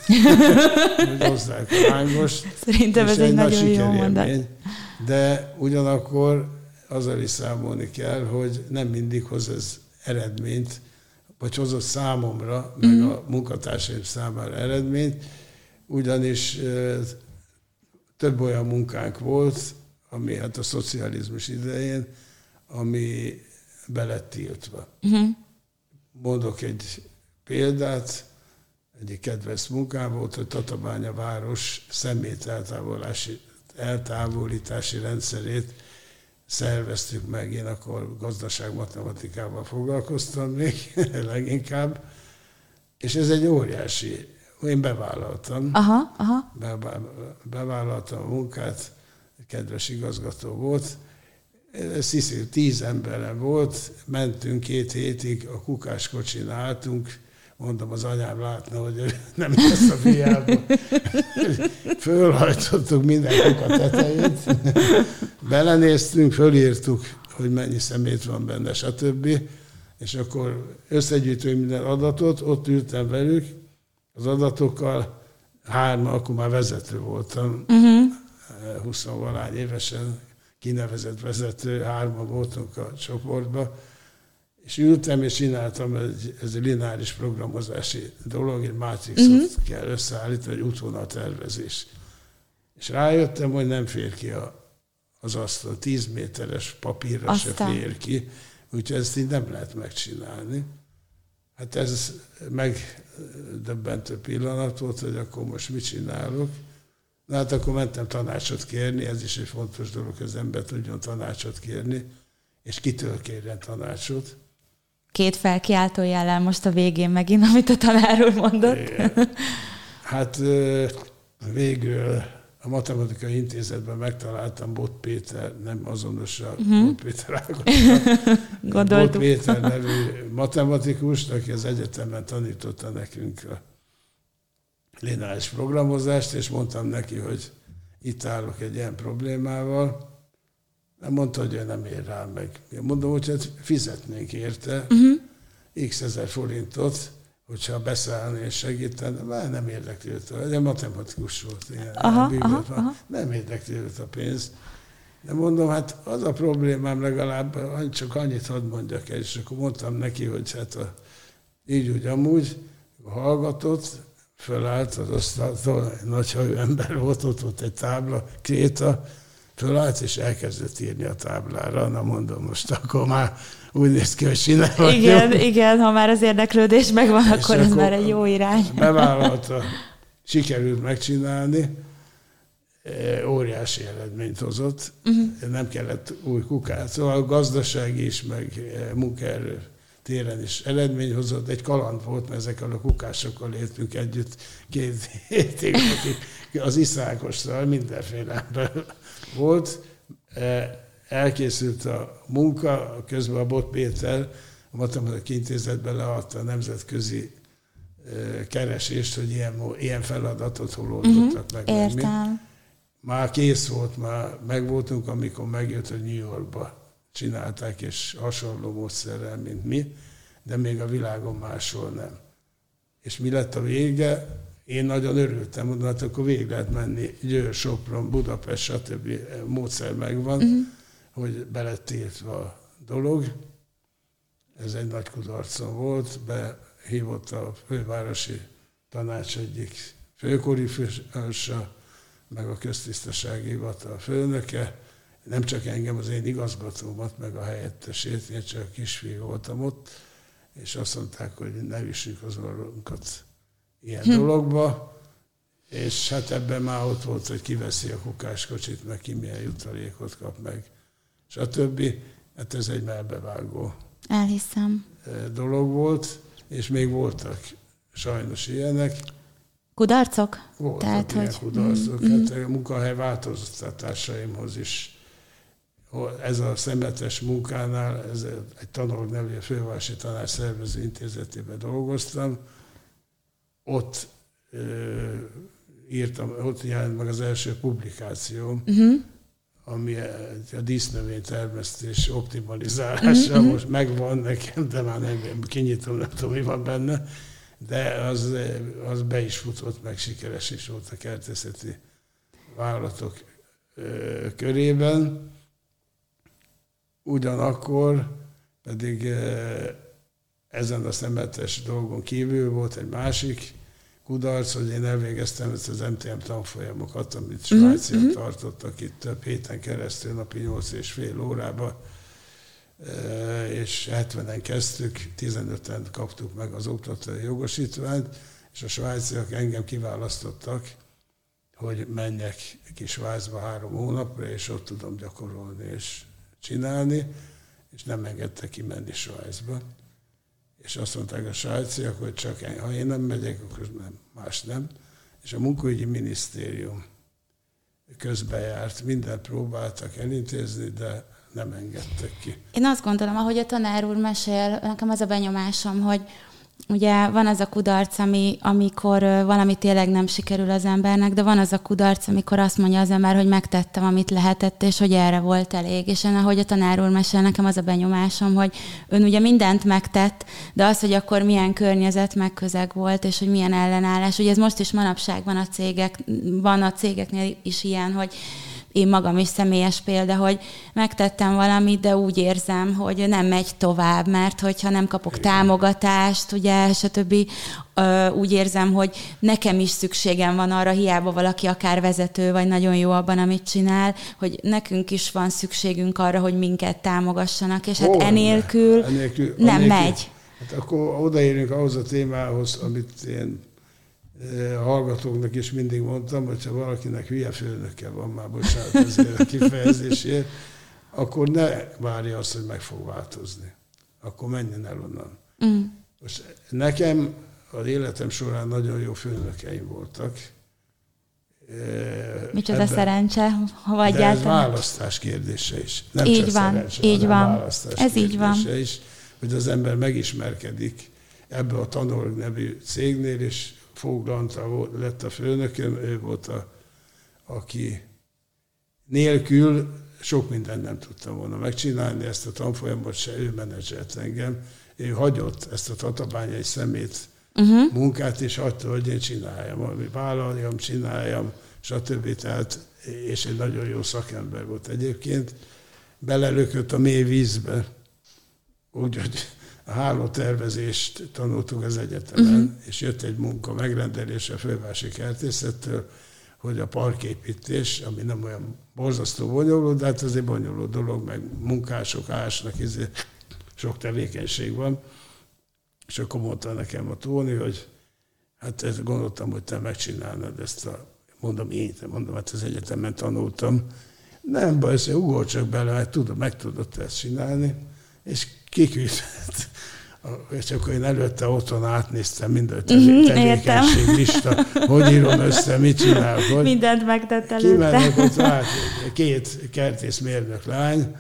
hogy hozzák a lángost. Szerintem ez egy, egy nagyon jó mondat. De ugyanakkor azzal is számolni kell, hogy nem mindig hoz ez eredményt, vagy hozott számomra, meg mm. a munkatársaim számára eredményt, ugyanis több olyan munkánk volt, ami hát a szocializmus idején, ami belett tiltva. Mm. Mondok egy példát, egyik kedves munkám volt, hogy Tatabánya város szemét eltávolítási rendszerét szerveztük meg, én akkor gazdaságmatematikával foglalkoztam még leginkább, és ez egy óriási, én bevállaltam. Aha, aha. Be, bevállaltam a munkát, kedves igazgató volt, ez hiszem, tíz emberen volt, mentünk két hétig, a kukáskocsin álltunk, mondom, az anyám látna, hogy ő nem lesz a fiába. Fölhajtottuk mindenkit a tetejét, belenéztünk, fölírtuk, hogy mennyi szemét van benne, stb. És akkor összegyűjtünk minden adatot, ott ültem velük, az adatokkal, hárma, akkor már vezető voltam, uh-huh. 20 valány évesen, kinevezett vezető, hárma voltunk a csoportban, és ültem és csináltam egy, ez egy lineáris programozási dolog, egy mátrixot uh-huh. kell összeállítani, egy útvonal tervezés. És rájöttem, hogy nem fér ki a, az asztal, 10 méteres papírra Aztán. se fér ki, úgyhogy ezt így nem lehet megcsinálni. Hát ez megdöbbentő pillanat volt, hogy akkor most mit csinálok. Na hát akkor mentem tanácsot kérni, ez is egy fontos dolog, hogy az ember tudjon tanácsot kérni, és kitől kérjen tanácsot két felkiáltó jellel most a végén megint, amit a tanár úr mondott. Igen. Hát végül a Matematikai Intézetben megtaláltam Bot Péter, nem azonos a uh-huh. Bot Péter Bot Péter nevű matematikus, aki az egyetemen tanította nekünk a lineáris programozást, és mondtam neki, hogy itt állok egy ilyen problémával, nem mondta, hogy ő nem ér rá meg. Én mondom, hogy hát fizetnénk érte uh-huh. x ezer forintot, hogyha beszállni és segíteni, már nem érdekli őt. Egy matematikus volt, ilyen, aha, aha, aha. nem érdekli őt a pénz. De mondom, hát az a problémám legalább, csak annyit hadd mondjak el, és akkor mondtam neki, hogy hát a, így úgy amúgy, hallgatott, fölállt az asztaltól, nagyhajú ember volt, ott volt egy tábla, kréta, fölállt, és elkezdett írni a táblára. Na mondom, most akkor már úgy néz ki, hogy csinálva. Igen, jó. igen, ha már az érdeklődés megvan, és akkor ez már egy jó irány. Bevállalta, sikerült megcsinálni, e, óriási eredményt hozott, uh-huh. nem kellett új kukát, szóval a gazdaság is, meg e, munkaerő téren is eredmény hozott. Egy kaland volt, mert ezekkel a kukásokkal éltünk együtt két hétig, az iszákossal mindenféle volt, e, elkészült a munka, közben a Bot Péter a Matematikai Intézetben leadta a nemzetközi e, keresést, hogy ilyen, ilyen feladatot hol oldottak uh-huh, meg. Értem. Már kész volt, már megvoltunk, amikor megjött, hogy New Yorkba csinálták, és hasonló módszerrel, mint mi, de még a világon máshol nem. És mi lett a vége? Én nagyon örültem, mondom, hát akkor végig lehet menni Győr, Sopron, Budapest, stb. módszer megvan, uh-huh. hogy belett írtva a dolog. Ez egy nagy kudarcom volt, behívott a fővárosi tanács egyik főkori fősa, meg a köztisztasági hivatal főnöke, nem csak engem, az én igazgatómat, meg a helyettesét, én csak kisfiú voltam ott, és azt mondták, hogy ne vissük az orrunkat ilyen hm. dologba, és hát ebben már ott volt, hogy kiveszi a kukáskocsit, meg ki milyen jutalékot kap meg, és a többi, hát ez egy melbevágó Elhiszem. dolog volt, és még voltak sajnos ilyenek. Kudarcok? Voltak Tehát, ilyen hogy... kudarcok. Mm-hmm. Hát a munkahely változtatásaimhoz is ez a szemetes munkánál, ez egy tanulg nevű fővárosi tanács szervező intézetében dolgoztam, ott ö, írtam, ott jelent meg az első publikációm, uh-huh. ami a dísznövény termesztés optimalizálása, uh-huh. most megvan nekem, de már nem kinyitom, nem tudom, mi van benne, de az, az be is futott, meg sikeres is volt a kertészeti vállalatok ö, körében. Ugyanakkor pedig ezen a szemetes dolgon kívül volt egy másik kudarc, hogy én elvégeztem ezt az MTM tanfolyamokat, amit mhm, svájciak uh-huh. tartottak itt több héten keresztül, napi 8 és fél órába, és 70-en kezdtük, 15-en kaptuk meg az oktatói jogosítványt, és a svájciak engem kiválasztottak, hogy menjek ki Svájcba három hónapra, és ott tudom gyakorolni és csinálni, és nem engedtek kimenni Svájcba és azt mondták a svájciak, hogy csak én, ha én nem megyek, akkor nem, más nem. És a munkaügyi minisztérium közbejárt, mindent próbáltak elintézni, de nem engedtek ki. Én azt gondolom, ahogy a tanár úr mesél, nekem az a benyomásom, hogy ugye van az a kudarc, ami, amikor valami tényleg nem sikerül az embernek, de van az a kudarc, amikor azt mondja az ember, hogy megtettem, amit lehetett, és hogy erre volt elég. És én, ahogy a tanár úr mesél, nekem az a benyomásom, hogy ön ugye mindent megtett, de az, hogy akkor milyen környezet, meg közeg volt, és hogy milyen ellenállás. Ugye ez most is manapság van a cégek, van a cégeknél is ilyen, hogy én magam is személyes példa, hogy megtettem valamit, de úgy érzem, hogy nem megy tovább, mert hogyha nem kapok támogatást, ugye, stb., úgy érzem, hogy nekem is szükségem van arra, hiába valaki akár vezető, vagy nagyon jó abban, amit csinál, hogy nekünk is van szükségünk arra, hogy minket támogassanak, és hát enélkül, enélkül nem enélkül, megy. Hát akkor odaérünk ahhoz a témához, amit én hallgatóknak is mindig mondtam, hogy ha valakinek hülye főnöke van, már bocsánat ezért a kifejezésért, akkor ne várja azt, hogy meg fog változni. Akkor menjen el onnan. Mm. Most nekem az életem során nagyon jó főnökeim voltak. Micsoda Ebben, szerencse, ha De ez választás kérdése is. Nem így csak van, szerencse, így van. választás ez így van. is, hogy az ember megismerkedik ebbe a tanulg nevű cégnél, és Foglanta lett a főnököm, ő volt a, aki nélkül sok mindent nem tudtam volna megcsinálni, ezt a tanfolyamot se, ő menedzselt engem. Ő hagyott ezt a tatabányai szemét uh-huh. munkát, és hagyta, hogy én csináljam, ami vállaljam, csináljam, stb. Tehát, és egy nagyon jó szakember volt egyébként. Belelökött a mély vízbe, úgyhogy a hálótervezést tanultuk az egyetemen, uh-huh. és jött egy munka megrendelése a fővárosi kertészettől, hogy a parképítés, ami nem olyan borzasztó bonyolult, de hát ez egy bonyolult dolog, meg munkások ásnak, izé, sok tevékenység van. És akkor mondta nekem a Tóni, hogy hát ezt gondoltam, hogy te megcsinálnád ezt a, mondom én, mondom, hát az egyetemen tanultam. Nem baj, ez ugor csak bele, hát tudom, meg tudod ezt csinálni. És kiküldött és akkor én előtte otthon átnéztem mind a mhm, tevékenység lista, hogy írom össze, mit csinálok. Hogy Mindent megtett előtte. Kimennek ott lát, két kertészmérnök lány,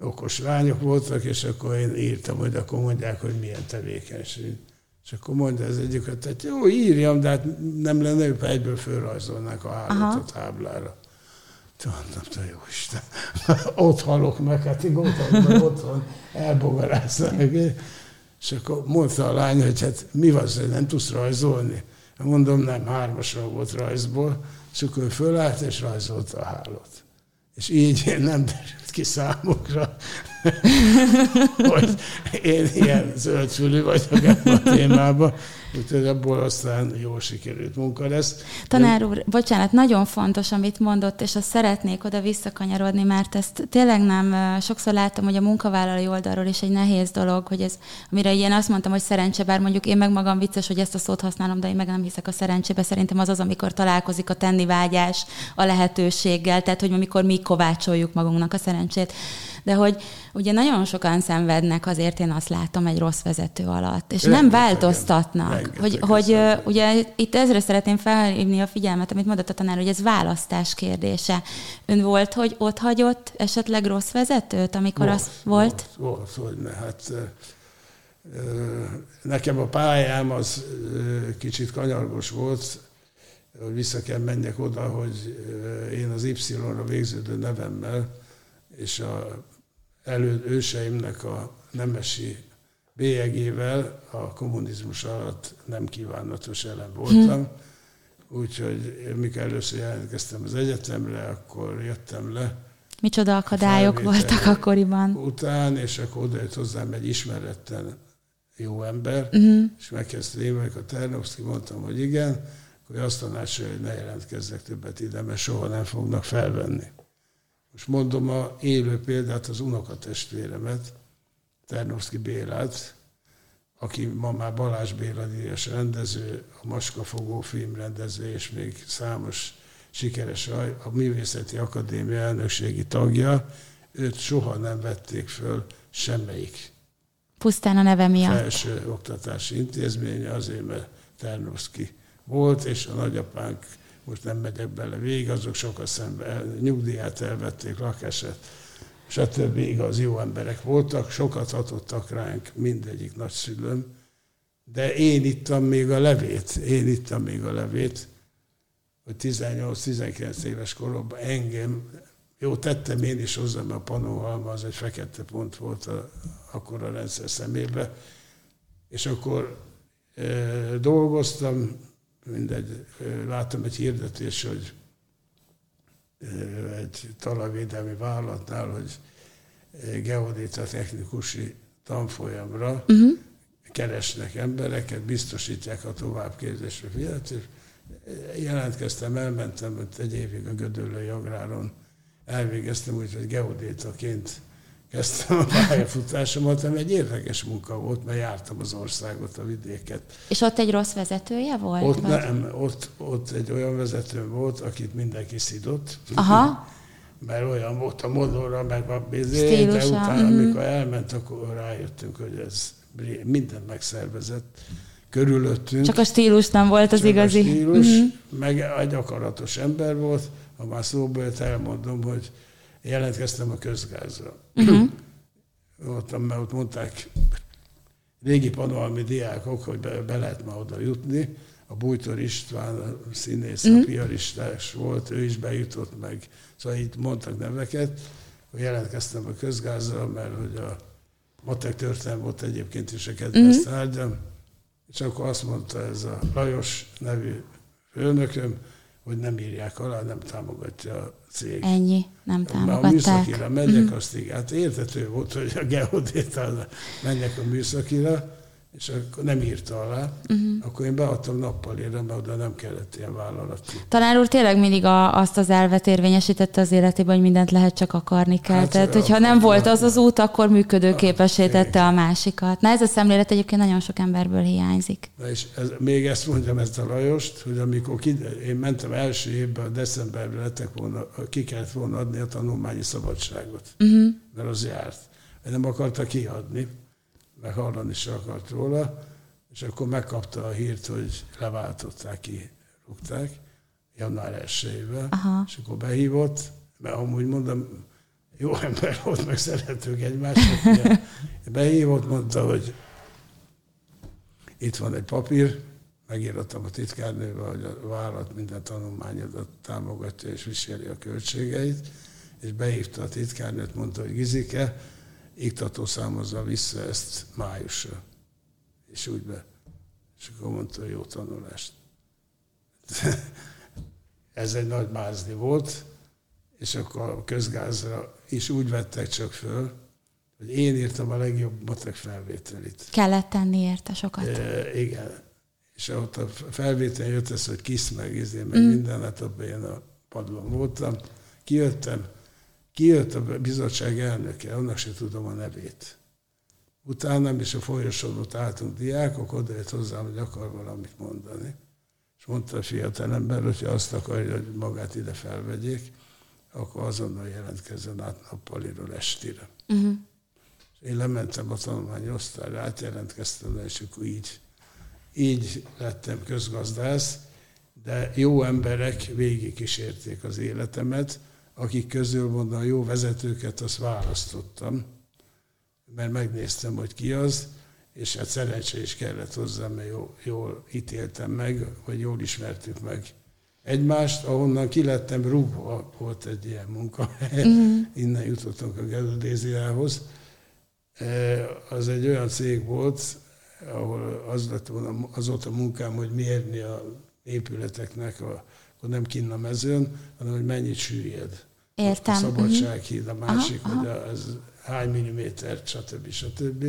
okos lányok voltak, és akkor én írtam, hogy akkor mondják, hogy milyen tevékenység. És akkor mondja az egyik, hogy jó, írjam, de hát nem lenne, hogy egyből fölrajzolnák a hálót a táblára. Mondtam, te jó Isten, ott halok meg, hát én gondolom, otthon elbogaráznak. És akkor mondta a lány, hogy hát mi van, nem tudsz rajzolni? Mondom, nem, hármasra volt rajzból, és akkor fölállt és rajzolta a hálót. És így nem derült ki számokra, hogy én ilyen zöldfülű vagyok ebben a témában, úgyhogy abból aztán jól sikerült munka lesz. Tanár úr, bocsánat, nagyon fontos, amit mondott, és azt szeretnék oda visszakanyarodni, mert ezt tényleg nem, sokszor láttam, hogy a munkavállalói oldalról is egy nehéz dolog, hogy ez, amire én azt mondtam, hogy szerencse, bár mondjuk én meg magam vicces, hogy ezt a szót használom, de én meg nem hiszek a szerencsébe, szerintem az az, amikor találkozik a tennivágyás a lehetőséggel, tehát hogy amikor mi kovácsoljuk magunknak a szerencsét de hogy ugye nagyon sokan szenvednek, azért én azt látom egy rossz vezető alatt, és rengeteg, nem változtatnak. Rengeteg, hogy, hogy ugye itt ezre szeretném felhívni a figyelmet, amit mondott a tanár, hogy ez választás kérdése. Ön volt, hogy ott hagyott esetleg rossz vezetőt, amikor volt, az volt? Volt, volt, hogy ne, hát nekem a pályám az kicsit kanyargos volt, hogy vissza kell menjek oda, hogy én az Y-ra végződő nevemmel és a elő őseimnek a nemesi bélyegével a kommunizmus alatt nem kívánatos elem voltam. Hm. Úgyhogy mikor először jelentkeztem az egyetemre, akkor jöttem le. Micsoda akadályok voltak akkoriban. Után, és akkor oda jött hozzám egy ismeretten jó ember, uh-huh. és megkezdte én vagyok a Ternovszki, mondtam, hogy igen, akkor azt tanácsolja, hogy ne jelentkezzek többet ide, mert soha nem fognak felvenni. Most mondom a élő példát, az unokatestvéremet, Ternovszki Bélát, aki ma már Balázs Béla díjas rendező, a Maskafogó filmrendező, és még számos sikeres a Művészeti Akadémia elnökségi tagja, őt soha nem vették föl semmelyik. Pusztán a neve miatt. Felső oktatási intézménye azért, mert Ternovszki volt, és a nagyapánk most nem megyek bele végig, azok sokat szemben nyugdíját elvették, lakását, stb. igaz, jó emberek voltak, sokat hatottak ránk mindegyik nagyszülőm, de én ittam még a levét, én ittam még a levét, hogy 18-19 éves koromban engem, jó, tettem én is hozzá, mert a panóhalma az egy fekete pont volt a, akkor a rendszer szemébe, és akkor e, dolgoztam, mindegy, láttam egy hirdetés, hogy egy talajvédelmi vállalatnál, hogy geodéta technikusi tanfolyamra uh-huh. keresnek embereket, biztosítják a továbbképzésre fizetést. Jelentkeztem, elmentem, hogy egy évig a Gödöllői Agráron elvégeztem, úgyhogy geodétaként kezdtem a pályafutásomat, ami egy érdekes munka volt, mert jártam az országot, a vidéket. És ott egy rossz vezetője volt? Ott vagy? nem, ott, ott egy olyan vezető volt, akit mindenki szidott. Aha. Mert olyan volt a modorra, meg a bizé, de utána, uh-huh. amikor elment, akkor rájöttünk, hogy ez mindent megszervezett körülöttünk. Csak a stílus nem volt az Csak igazi. a stílus, uh-huh. meg egy akaratos ember volt. Ha már szóba jött, elmondom, hogy jelentkeztem a közgázra. Uh-huh. ott, ott mondták régi panolmi diákok, hogy be, be lehet ma oda jutni. A Bújtor István, a színész, uh-huh. a piaristás volt, ő is bejutott meg. Szóval itt mondtak neveket, hogy jelentkeztem a közgázra, mert hogy a matek történelem volt egyébként is a kedvenc uh-huh. tárgyam, és akkor azt mondta ez a Lajos nevű főnököm, hogy nem írják alá, nem támogatja a cég. Ennyi, nem támogatták. A műszakira megyek, uh-huh. azt így, hát értető volt, hogy a geodétál menjek a műszakira, és akkor nem írta alá, uh-huh. akkor én beadtam nappalira, mert oda nem kellett ilyen vállalati. Tanár úr tényleg mindig a, azt az elvet érvényesítette az életében, hogy mindent lehet csak akarni kell. Hát, Tehát, hogyha nem volt az az út, akkor működőképessé tette a másikat. Na ez a szemlélet egyébként nagyon sok emberből hiányzik. Na és ez, még ezt mondjam ezt a Lajost, hogy amikor ki, én mentem első évben, decemberben lettek volna, ki kellett volna adni a tanulmányi szabadságot, uh-huh. mert az járt. Nem akarta kiadni meg hallani se akart róla, és akkor megkapta a hírt, hogy leváltották ki, rúgták, január 1 és akkor behívott, mert amúgy mondom, jó ember volt, meg szeretők egymást, behívott, mondta, hogy itt van egy papír, megírattam a titkárnővel, hogy a vállalat minden tanulmányodat támogatja és viseli a költségeit, és behívta a titkárnőt, mondta, hogy Gizike, iktató számozza vissza ezt májusra. És úgy be. És akkor mondta, jó tanulást. Ez egy nagy mázni volt, és akkor a közgázra is úgy vettek csak föl, hogy én írtam a legjobb matek felvételit. Kellett tenni érte sokat. E, igen. És ott a felvétel jött ez, hogy kisz meg, izé, meg mm. minden, hát abban én a padlón voltam. Kijöttem, Kijött a bizottság elnöke, annak se tudom a nevét. Utána is a folyosón ott álltunk diákok, oda jött hozzám, hogy akar valamit mondani. És mondta a fiatal ember, hogyha azt akarja, hogy magát ide felvegyék, akkor azonnal jelentkezzen át nappaliról estire. Uh-huh. Én lementem a tanulmány osztályra, átjelentkeztem, és akkor így, így lettem közgazdász, de jó emberek végig kísérték az életemet, akik közül mondom, jó vezetőket azt választottam, mert megnéztem, hogy ki az, és hát szerencse is kellett hozzá, mert jól, jól ítéltem meg, vagy jól ismertük meg egymást, ahonnan kilettem rúgva, volt egy ilyen munka, uh-huh. innen jutottunk a geodéziához. E, az egy olyan cég volt, ahol az, lett volna, az volt a munkám, hogy mérni a épületeknek a akkor nem kinn a mezőn, hanem hogy mennyit süllyed. Értem. A Szabadsághíd, a másik, aha, hogy aha. az hány milliméter, stb. stb.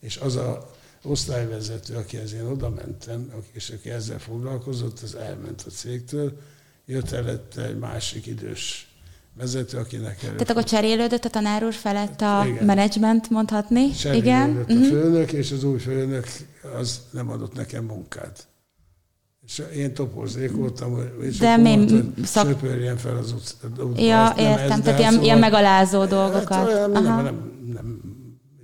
És az a osztályvezető, akihez én oda mentem, és aki ezzel foglalkozott, az elment a cégtől, jött előtte egy másik idős vezető, akinek előtt... Tehát akkor cserélődött a tanár úr felett a igen. menedzsment, mondhatni? Cserélődött igen. a uh-huh. főnök, és az új főnök az nem adott nekem munkát. És én toporzékoltam, és de mondta, szak... söpörjen fel az utcát. Ja, értem, ez, tehát ilyen, szóval, ilyen megalázó dolgokat. Hát, olyan, nem, nem, nem,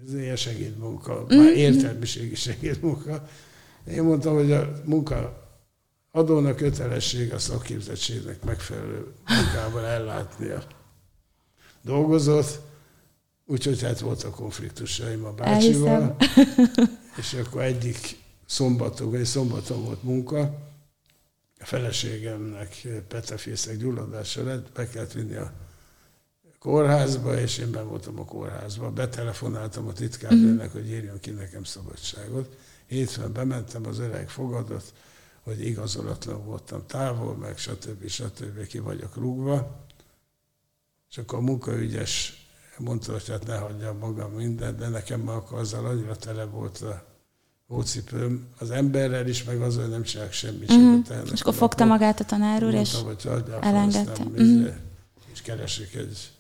ez ilyen segédmunka, mm. már értelmiségi segédmunka. Én mondtam, hogy a munka adónak kötelesség a szakképzettségnek megfelelő munkával ellátni a dolgozót, úgyhogy hát voltak konfliktusaim a bácsival, és akkor egyik szombaton, vagy szombaton volt munka, a feleségemnek petefészek gyulladása lett, be kellett vinni a kórházba, és én ben voltam a kórházba. Betelefonáltam a titkárnőnek, hogy írjon ki nekem szabadságot. Hétfőn bementem, az öreg fogadott, hogy igazolatlan voltam távol, meg stb. stb. ki vagyok rúgva. És akkor a munkaügyes mondta, hogy hát ne hagyjam magam mindent, de nekem már akkor azzal annyira tele volt a hócipőm az emberrel is, meg azzal nem csinálok semmit. Mm. És akkor fogta magát a tanár úr, és elengedte. Mm. És keresik egy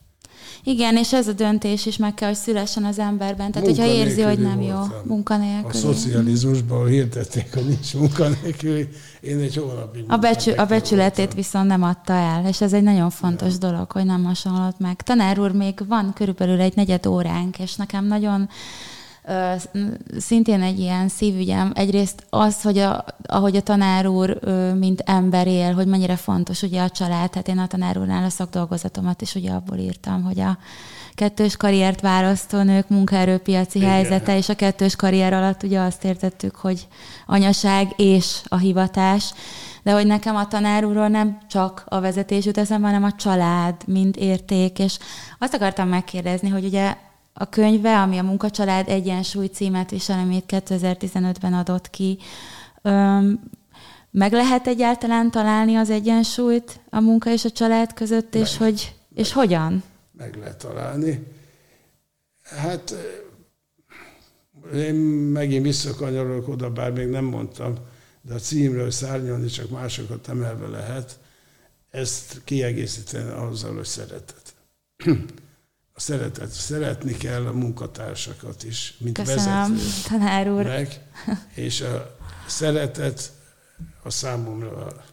igen, és ez a döntés is meg kell, hogy szülessen az emberben. Tehát, hogyha érzi, hogy nem jó munkanélkül. A szocializmusban hirdették, hogy nincs munkanélkül, én egy hónapig a, becsü, a becsületét voltam. viszont nem adta el, és ez egy nagyon fontos nem. dolog, hogy nem hasonlott meg. Tanár úr, még van körülbelül egy negyed óránk, és nekem nagyon szintén egy ilyen szívügyem. Egyrészt az, hogy a, ahogy a tanár úr, mint ember él, hogy mennyire fontos ugye a család. Tehát én a tanár úrnál a szakdolgozatomat is ugye abból írtam, hogy a kettős karriert választó nők munkaerőpiaci Igen. helyzete, és a kettős karrier alatt ugye azt értettük, hogy anyaság és a hivatás, de hogy nekem a tanár úrról nem csak a vezetés jut eszembe, hanem a család, mint érték, és azt akartam megkérdezni, hogy ugye a könyve, ami a Munkacsalád Egyensúly címet visel, amit 2015-ben adott ki, meg lehet egyáltalán találni az egyensúlyt a munka és a család között, meg, és, hogy, meg, és hogyan? Meg lehet találni. Hát én megint visszakanyarolok oda, bár még nem mondtam, de a címről szárnyalni csak másokat emelve lehet, ezt kiegészíteni azzal, hogy szeretet szeretet. Szeretni kell a munkatársakat is, mint Köszönöm, vezető. tanár úr. Meg, és a szeretet a számomra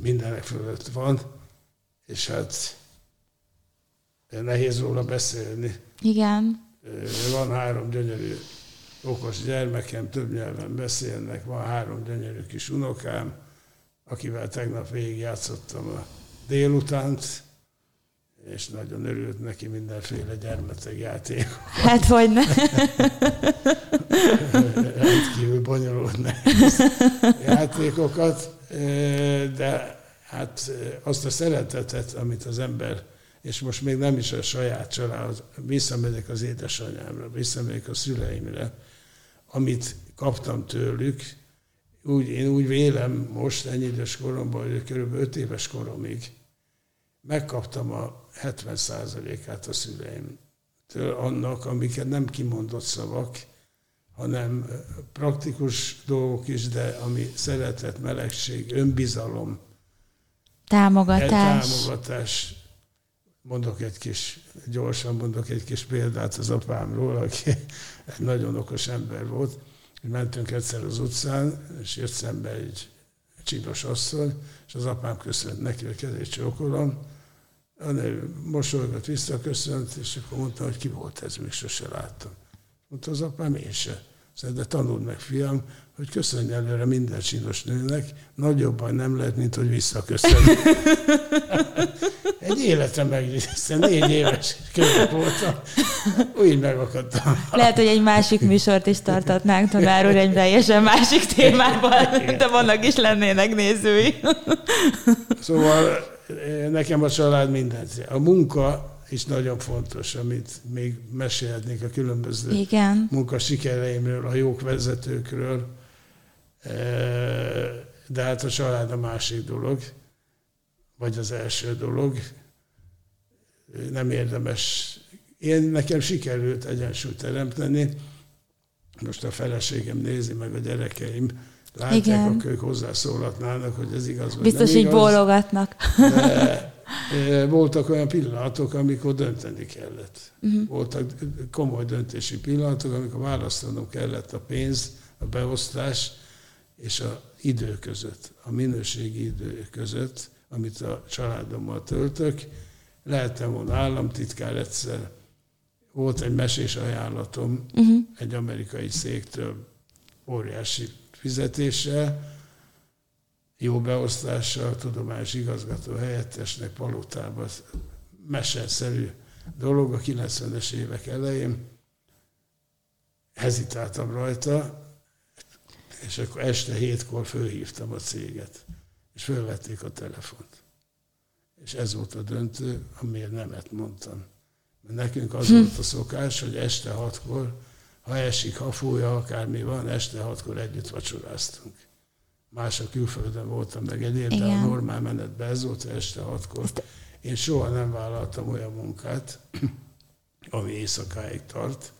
mindenek fölött van, és hát nehéz róla beszélni. Igen. Van három gyönyörű okos gyermekem, több nyelven beszélnek, van három gyönyörű kis unokám, akivel tegnap végigjátszottam a délutánt, és nagyon örült neki mindenféle gyermeteg játék. Hát hogy ne. Rendkívül bonyolult játékokat, de hát azt a szeretetet, amit az ember, és most még nem is a saját család, visszamegyek az édesanyámra, visszamegyek a szüleimre, amit kaptam tőlük, úgy, én úgy vélem most ennyi idős koromban, hogy kb. 5 éves koromig megkaptam a 70%-át a szüleimtől annak, amiket nem kimondott szavak, hanem praktikus dolgok is, de ami szeretet, melegség, önbizalom, támogatás. támogatás. Mondok egy kis, gyorsan mondok egy kis példát az apámról, aki egy nagyon okos ember volt. Mentünk egyszer az utcán, és jött szembe egy csinos asszony, és az apám köszönt neki, hogy kezét csókolom, a nő mosolygott, visszaköszönt, és akkor mondta, hogy ki volt ez, még sose láttam. Mondta az apám, én se. De tanuld meg, fiam, hogy köszönj előre minden csinos nőnek, nagyobb baj nem lehet, mint hogy visszaköszönj. Egy életre megnéztem, négy éves követ voltam, úgy megakadtam. Lehet, hogy egy másik műsort is tartatnánk tanár úr egy teljesen másik témában, de vannak is lennének nézői. Szóval nekem a család mindent. A munka is nagyon fontos, amit még mesélhetnék a különböző Igen. munka sikereimről, a jók vezetőkről, e, de hát a család a másik dolog, vagy az első dolog. Nem érdemes. Én nekem sikerült egyensúlyt teremteni. Most a feleségem nézi meg a gyerekeim, Látják, Igen. akkor ők hozzászólhatnának, hogy ez igaz vagy Biztos nem így igaz, bólogatnak. De voltak olyan pillanatok, amikor dönteni kellett. Uh-huh. Voltak komoly döntési pillanatok, amikor választanom kellett a pénz, a beosztás és a idő között, a minőségi idő között, amit a családommal töltök. Lehettem volna államtitkár egyszer, volt egy mesés ajánlatom uh-huh. egy amerikai széktől, óriási fizetéssel, jó beosztással, tudományos igazgató helyettesnek palotában meseszerű dolog a 90-es évek elején. Hezitáltam rajta, És akkor este hétkor fölhívtam a céget, és fölvették a telefont. És ez volt a döntő, amiért nemet mondtam. Mert nekünk az hm. volt a szokás, hogy este hatkor, ha esik, ha fújja, akármi van, este hatkor együtt vacsoráztunk. Más a külföldön voltam meg egyéb, de a normál menetben ez volt este hatkor. Ezt... Én soha nem vállaltam olyan munkát, ami éjszakáig tart.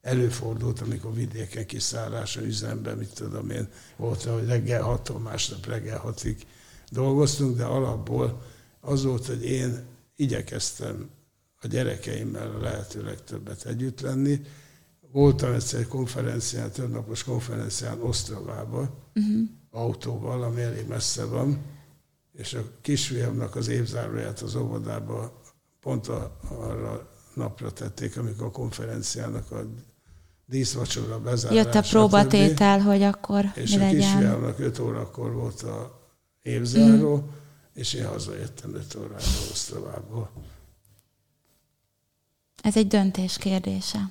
Előfordult, amikor vidéken kiszállása üzemben, mit tudom én, volt, hogy reggel hattól, másnap reggel hatig dolgoztunk, de alapból az volt, hogy én igyekeztem a gyerekeimmel a lehető legtöbbet együtt lenni. Voltam egyszer konferencián, többnapos konferencián Osztravában, uh-huh. Autóval, ami elég messze van, és a kisfiamnak az évzáróját az óvodába pont arra napra tették, amikor a konferenciának a díszvacsora bezárása. Jött a próbatétel, többi, hogy akkor És mi a kisfiamnak 5 órakor volt a évzáró, mm. és én hazajöttem 5 órára Osztravából. Ez egy döntés kérdése.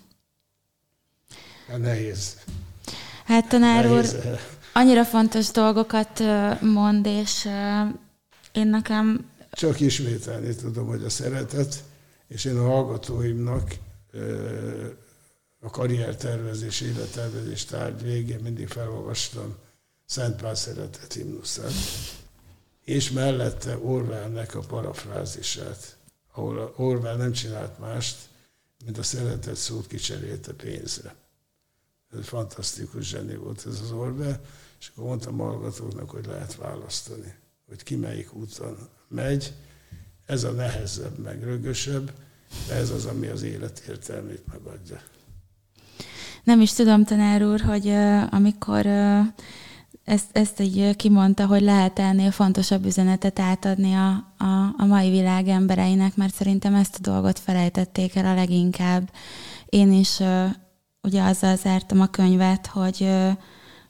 Hát nehéz. Hát tanár úr, annyira fontos dolgokat mond, és én nekem... Csak ismételni tudom, hogy a szeretet, és én a hallgatóimnak a karriertervezés, élettervezés tárgy végén mindig felolvastam Szent Pál szeretet himnuszát, és mellette Orwellnek a parafrázisát, ahol Orwell nem csinált mást, mint a szeretet szót kicserélte pénzre. Ez fantasztikus zseni volt ez az Orwell, és akkor mondtam a hallgatóknak, hogy lehet választani, hogy ki melyik úton megy. Ez a nehezebb, meg rögösebb, de ez az, ami az élet értelmét megadja. Nem is tudom, tanár úr, hogy uh, amikor uh, ezt, ezt így kimondta, hogy lehet ennél fontosabb üzenetet átadni a, a, a mai világ embereinek, mert szerintem ezt a dolgot felejtették el a leginkább. Én is uh, ugye azzal zártam a könyvet, hogy, uh,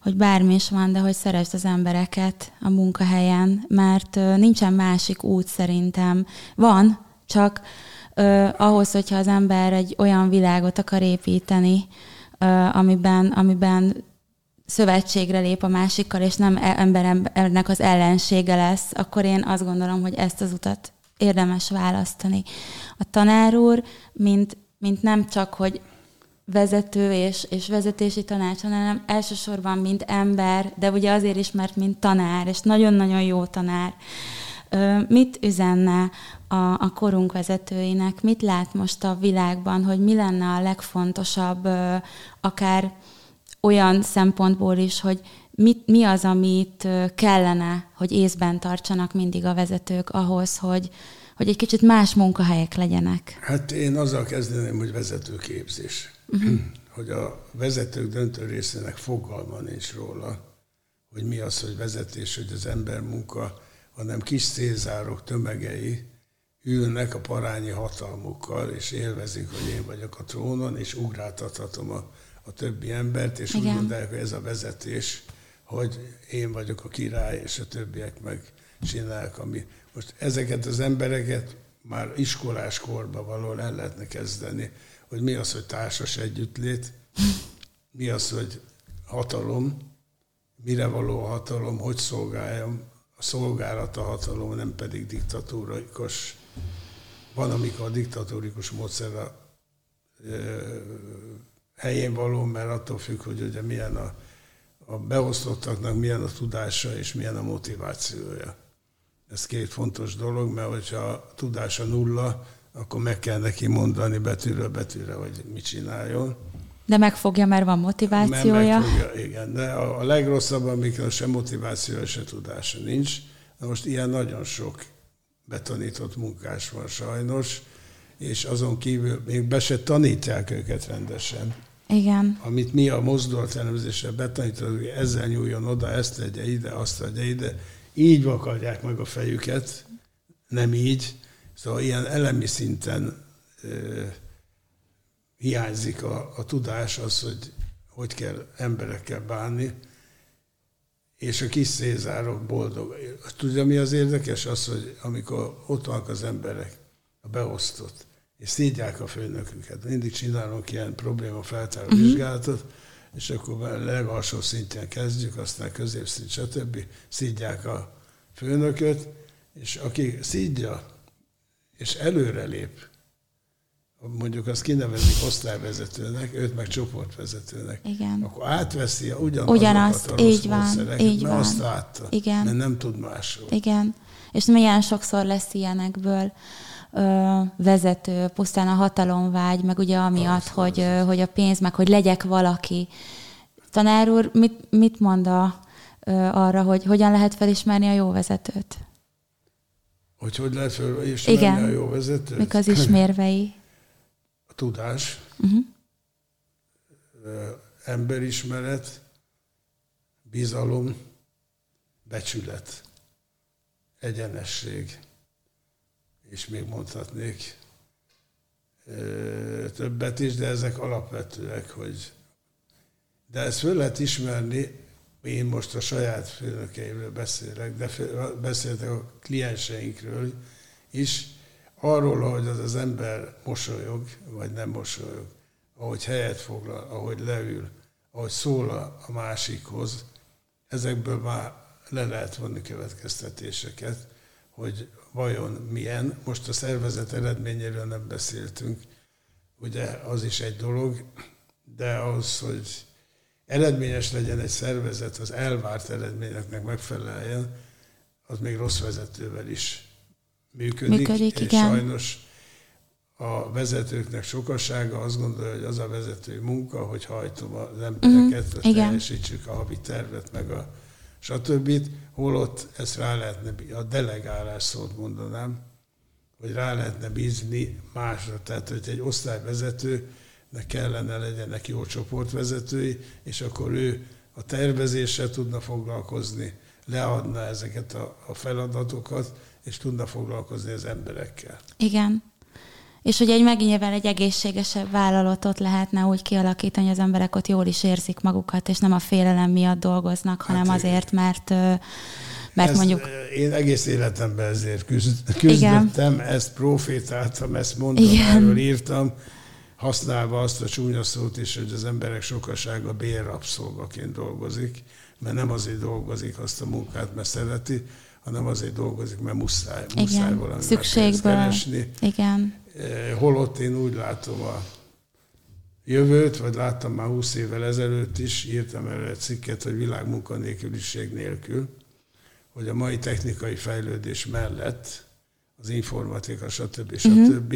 hogy bármi is van, de hogy szeresd az embereket a munkahelyen, mert nincsen másik út szerintem. Van, csak uh, ahhoz, hogyha az ember egy olyan világot akar építeni, uh, amiben, amiben szövetségre lép a másikkal, és nem e- embernek az ellensége lesz, akkor én azt gondolom, hogy ezt az utat érdemes választani. A tanár úr, mint, mint nem csak, hogy vezető és, és vezetési tanács, hanem elsősorban mint ember, de ugye azért is, mert mint tanár, és nagyon-nagyon jó tanár. Mit üzenne a, a korunk vezetőinek? Mit lát most a világban, hogy mi lenne a legfontosabb, akár olyan szempontból is, hogy mit, mi az, amit kellene, hogy észben tartsanak mindig a vezetők ahhoz, hogy, hogy egy kicsit más munkahelyek legyenek? Hát én azzal kezdeném, hogy vezetőképzés. Uh-huh. Hogy a vezetők döntő részének fogalma nincs róla, hogy mi az, hogy vezetés, hogy az ember munka, hanem kis célzárok tömegei ülnek a parányi hatalmukkal, és élvezik, hogy én vagyok a trónon, és ugráltathatom a a többi embert, és Igen. úgy gondolják, hogy ez a vezetés, hogy én vagyok a király, és a többiek meg csinálják, ami... Most ezeket az embereket már iskolás korban való el lehetne kezdeni, hogy mi az, hogy társas együttlét, mi az, hogy hatalom, mire való a hatalom, hogy szolgáljam, a szolgálat a hatalom, nem pedig diktatúrikus. Van, amikor a diktatórikus módszerre helyén való, mert attól függ, hogy ugye milyen a, a beosztottaknak milyen a tudása és milyen a motivációja. Ez két fontos dolog, mert hogyha a tudása nulla, akkor meg kell neki mondani betűről betűre, hogy mit csináljon. De megfogja, mert van motivációja. Mert megfogja, igen. De a, a legrosszabb, amikor se motivációja, se tudása nincs. Na most ilyen nagyon sok betanított munkás van sajnos, és azon kívül még be se tanítják őket rendesen. Igen. Amit mi a mozdulat elemzésre betanítunk, hogy ezzel nyúljon oda, ezt tegye ide, azt tegye ide, így vakarják meg a fejüket, nem így. Szóval ilyen elemi szinten ö, hiányzik a, a tudás, az, hogy hogy kell emberekkel bánni, és a kis szézárok boldog. Tudja, mi az érdekes? Az, hogy amikor ott vannak az emberek, a beosztott, és szídják a főnöküket. Mindig csinálunk ilyen probléma feltáró uh-huh. vizsgálatot, és akkor a legalsó szintjen kezdjük, aztán középszint, stb. szidják a főnököt, és aki szidja, és előrelép, mondjuk azt kinevezik osztályvezetőnek, őt meg csoportvezetőnek, Igen. akkor átveszi ugyanazokat Ugyanazt, a rossz így van, így mert van. azt látta, Igen. mert nem tud másról. Igen. És milyen sokszor lesz ilyenekből vezető, pusztán a hatalomvágy, meg ugye amiatt, Az, hogy, ö, hogy a pénz, meg hogy legyek valaki. Tanár úr, mit, mit mond a, arra, hogy hogyan lehet felismerni a jó vezetőt? Hogy hogy lehet felismerni Igen. a jó vezetőt? Mik az ismérvei? A tudás, Uh-huh. emberismeret, bizalom, becsület, egyenesség, és még mondhatnék többet is, de ezek alapvetőek, hogy de ezt föl lehet ismerni, én most a saját főnökeimről beszélek, de beszéltek a klienseinkről is, arról, hogy az az ember mosolyog, vagy nem mosolyog, ahogy helyet foglal, ahogy leül, ahogy szól a másikhoz, ezekből már le lehet vonni következtetéseket, hogy vajon milyen. Most a szervezet eredményéről nem beszéltünk, ugye az is egy dolog, de ahhoz, hogy eredményes legyen egy szervezet, az elvárt eredményeknek megfeleljen, az még rossz vezetővel is működik, Működik, és igen. sajnos a vezetőknek sokasága azt gondolja, hogy az a vezetői munka, hogy hajtom az embereket, igen. teljesítsük a havi tervet, meg a stb. Holott ezt rá lehetne, a delegálás szót mondanám, hogy rá lehetne bízni másra. Tehát, hogy egy osztályvezetőnek kellene legyenek jó csoportvezetői, és akkor ő a tervezéssel tudna foglalkozni, leadna ezeket a, a feladatokat, és tudna foglalkozni az emberekkel. Igen. És hogy egy megnyilván egy egészségesebb vállalatot lehetne úgy kialakítani, hogy az emberek ott jól is érzik magukat, és nem a félelem miatt dolgoznak, hanem Hát, azért, mert, mert ezt, mondjuk... Én egész életemben ezért küzd, küzdöttem, ezt profétáltam, ezt mondtam, Igen. erről írtam, használva azt a csúnya szót is, hogy az emberek sokasága bérrabszolgaként dolgozik, mert nem azért dolgozik azt a munkát, mert szereti, hanem azért dolgozik, mert muszáj, muszáj Igen, valami szükségből. keresni. Igen. Eh, Holott én úgy látom a jövőt, vagy láttam már 20 évvel ezelőtt is, írtam erre egy cikket, hogy világmunkanélküliség nélkül, hogy a mai technikai fejlődés mellett az informatika, stb. stb.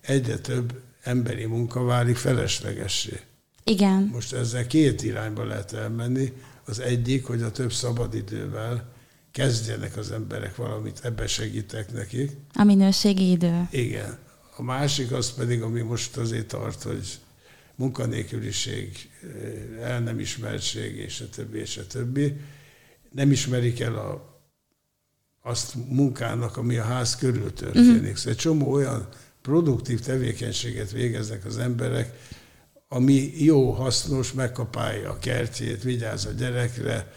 egyre több emberi munka válik feleslegessé. Igen. Most ezzel két irányba lehet elmenni. Az egyik, hogy a több szabadidővel kezdjenek az emberek valamit, ebbe segítek nekik. A minőségi idő. Igen. A másik az pedig, ami most azért tart, hogy munkanélküliség, eh, el nem ismertség, és a többi, és a többi. Nem ismerik el a, azt munkának, ami a ház körül történik. Uh-huh. Szóval egy csomó olyan produktív tevékenységet végeznek az emberek, ami jó, hasznos, megkapálja a kertjét, vigyáz a gyerekre,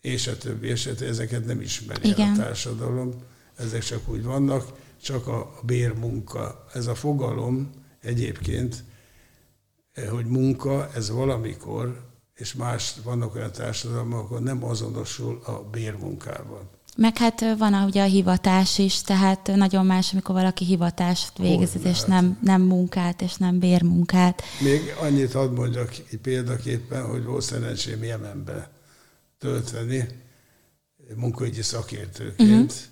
és a többi, és a többi. ezeket nem ismeri Igen. a társadalom. Ezek csak úgy vannak, csak a bérmunka. Ez a fogalom egyébként, eh, hogy munka, ez valamikor, és más, vannak olyan társadalmak, ahol nem azonosul a bérmunkával. Meg hát ö, van ugye a hivatás is, tehát nagyon más, amikor valaki hivatást végez, és hát. nem, nem munkát, és nem bérmunkát. Még annyit hadd mondjak példaképpen, hogy volt szerencsém Jemenbe tölteni munkaügyi szakértőként. Uh-huh.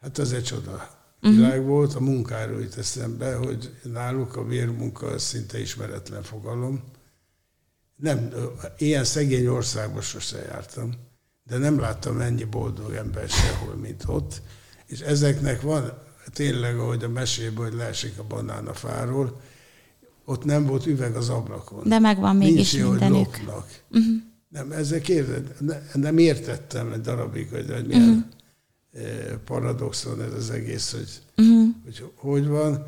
Hát az egy csoda világ volt. A munkáról jut eszembe, hogy náluk a bérmunka az szinte ismeretlen fogalom. Nem, ilyen szegény országban sose jártam, de nem láttam ennyi boldog ember sehol, mint ott. És ezeknek van tényleg, ahogy a mesében, hogy leesik a banán a fáról, ott nem volt üveg az ablakon. De megvan Nincs mégis hogy mindenük. lopnak. Uh-huh. Nem, ezek érted, ne, nem értettem egy darabig, hogy, hogy milyen uh-huh. Paradoxon ez az egész, hogy, uh-huh. hogy hogy van,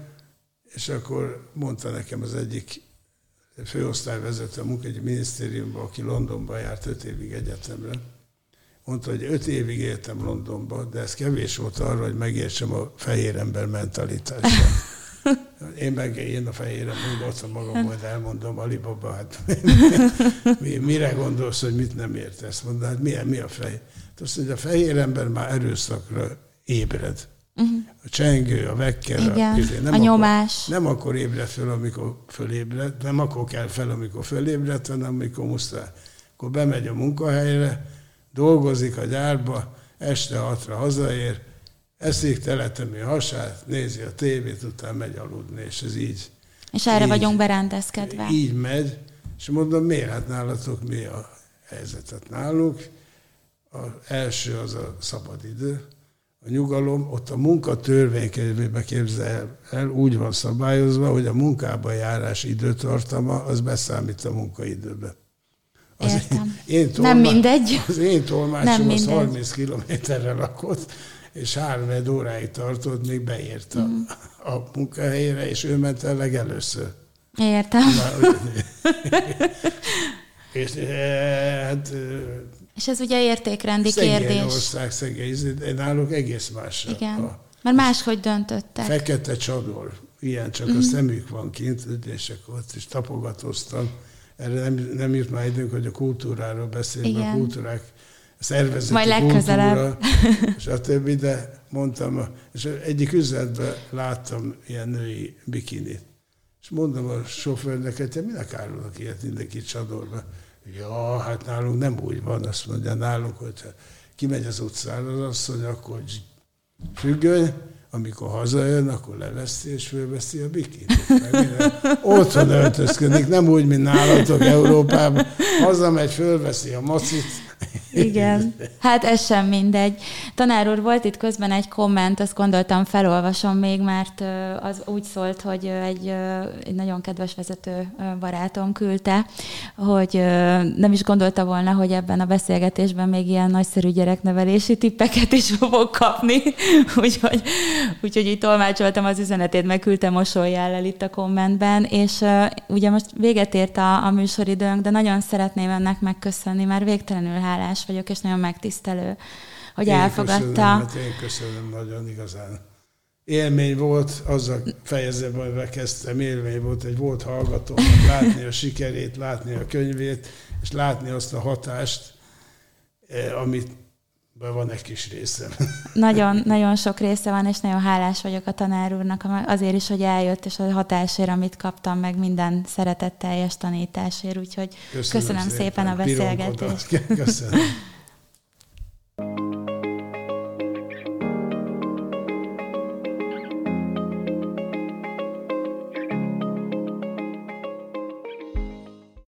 és akkor mondta nekem az egyik főosztályvezető a munkahogyi minisztériumban, aki Londonban járt öt évig egyetemre, mondta, hogy öt évig éltem Londonban, de ez kevés volt arra, hogy megértsem a fehér ember mentalitását. Én meg én a fejére mondottam magam, majd elmondom, Alibaba, hát mi, mire gondolsz, hogy mit nem értesz? Mondta, hát mi, mi a fej? Azt mondja, a fehér ember már erőszakra ébred. Uh-huh. A csengő, a vekker, Igen, a, izé, nem a nyomás. Akkor, nem akkor ébred föl, amikor fölébred, nem akkor kell fel, amikor fölébred, hanem amikor muszáj. Akkor bemegy a munkahelyre, dolgozik a gyárba, este hatra hazaér, eszik, teletemi a hasát, nézi a tévét, utána megy aludni, és ez így. És erre így, vagyunk berendezkedve. Így megy, és mondom, miért? Hát nálatok mi a helyzetet nálunk? Az első az a szabadidő, a nyugalom, ott a munka törvénykönyvébe képzel el, úgy van szabályozva, hogy a munkába járás időtartama, az beszámít a munkaidőbe. Az Értem. Én tolma, nem mindegy. Az én tolmácsom nem az 30 kilométerre lakott, és három óráig tartott, még beért a, mm. a munkahelyére, és ő ment el legelőször. Értem. Na, és eh, hát és ez ugye értékrendi szegény kérdés. ország, szegény, náluk egész más. Igen, a, mert máshogy döntöttek. Fekete csador, ilyen csak mm. a mhm. szemük van kint, és akkor ott is tapogatóztam. Erre nem, nem jut már időnk, hogy a kultúráról beszélünk, a kultúrák szervezeti Majd legközelebb. kultúra, többi, de mondtam, és egyik üzletben láttam ilyen női bikinit. És mondom a sofőrnek, hogy te minek árulnak ilyet mindenki csadorba? Ja, hát nálunk nem úgy van, azt mondja nálunk, hogyha kimegy az utcára az asszony, akkor függöny, amikor hazajön, akkor leveszi és fölveszi a bikinit. Otthon öltözködik, nem úgy, mint nálatok Európában. Hazamegy, fölveszi a macit, igen, hát ez sem mindegy. Tanár úr, volt itt közben egy komment, azt gondoltam felolvasom még, mert az úgy szólt, hogy egy, egy nagyon kedves vezető barátom küldte, hogy nem is gondolta volna, hogy ebben a beszélgetésben még ilyen nagyszerű gyereknevelési tippeket is fogok kapni, úgyhogy, úgyhogy így tolmácsoltam az üzenetét, meg küldtem mosolyjál el itt a kommentben, és ugye most véget ért a, a műsoridőnk, de nagyon szeretném ennek megköszönni, mert végtelenül hálás vagyok, és nagyon megtisztelő, hogy én elfogadta. Köszönöm, hát én köszönöm nagyon igazán. Élmény volt, azzal fejezem, hogy kezdtem, élmény volt, egy volt hallgató, látni a sikerét, látni a könyvét, és látni azt a hatást, eh, amit van egy kis részem. Nagyon, nagyon sok része van, és nagyon hálás vagyok a tanár úrnak azért is, hogy eljött, és a hatásért, amit kaptam, meg minden szeretetteljes tanításért, úgyhogy köszönöm, köszönöm szépen, szépen a beszélgetést. Köszönöm.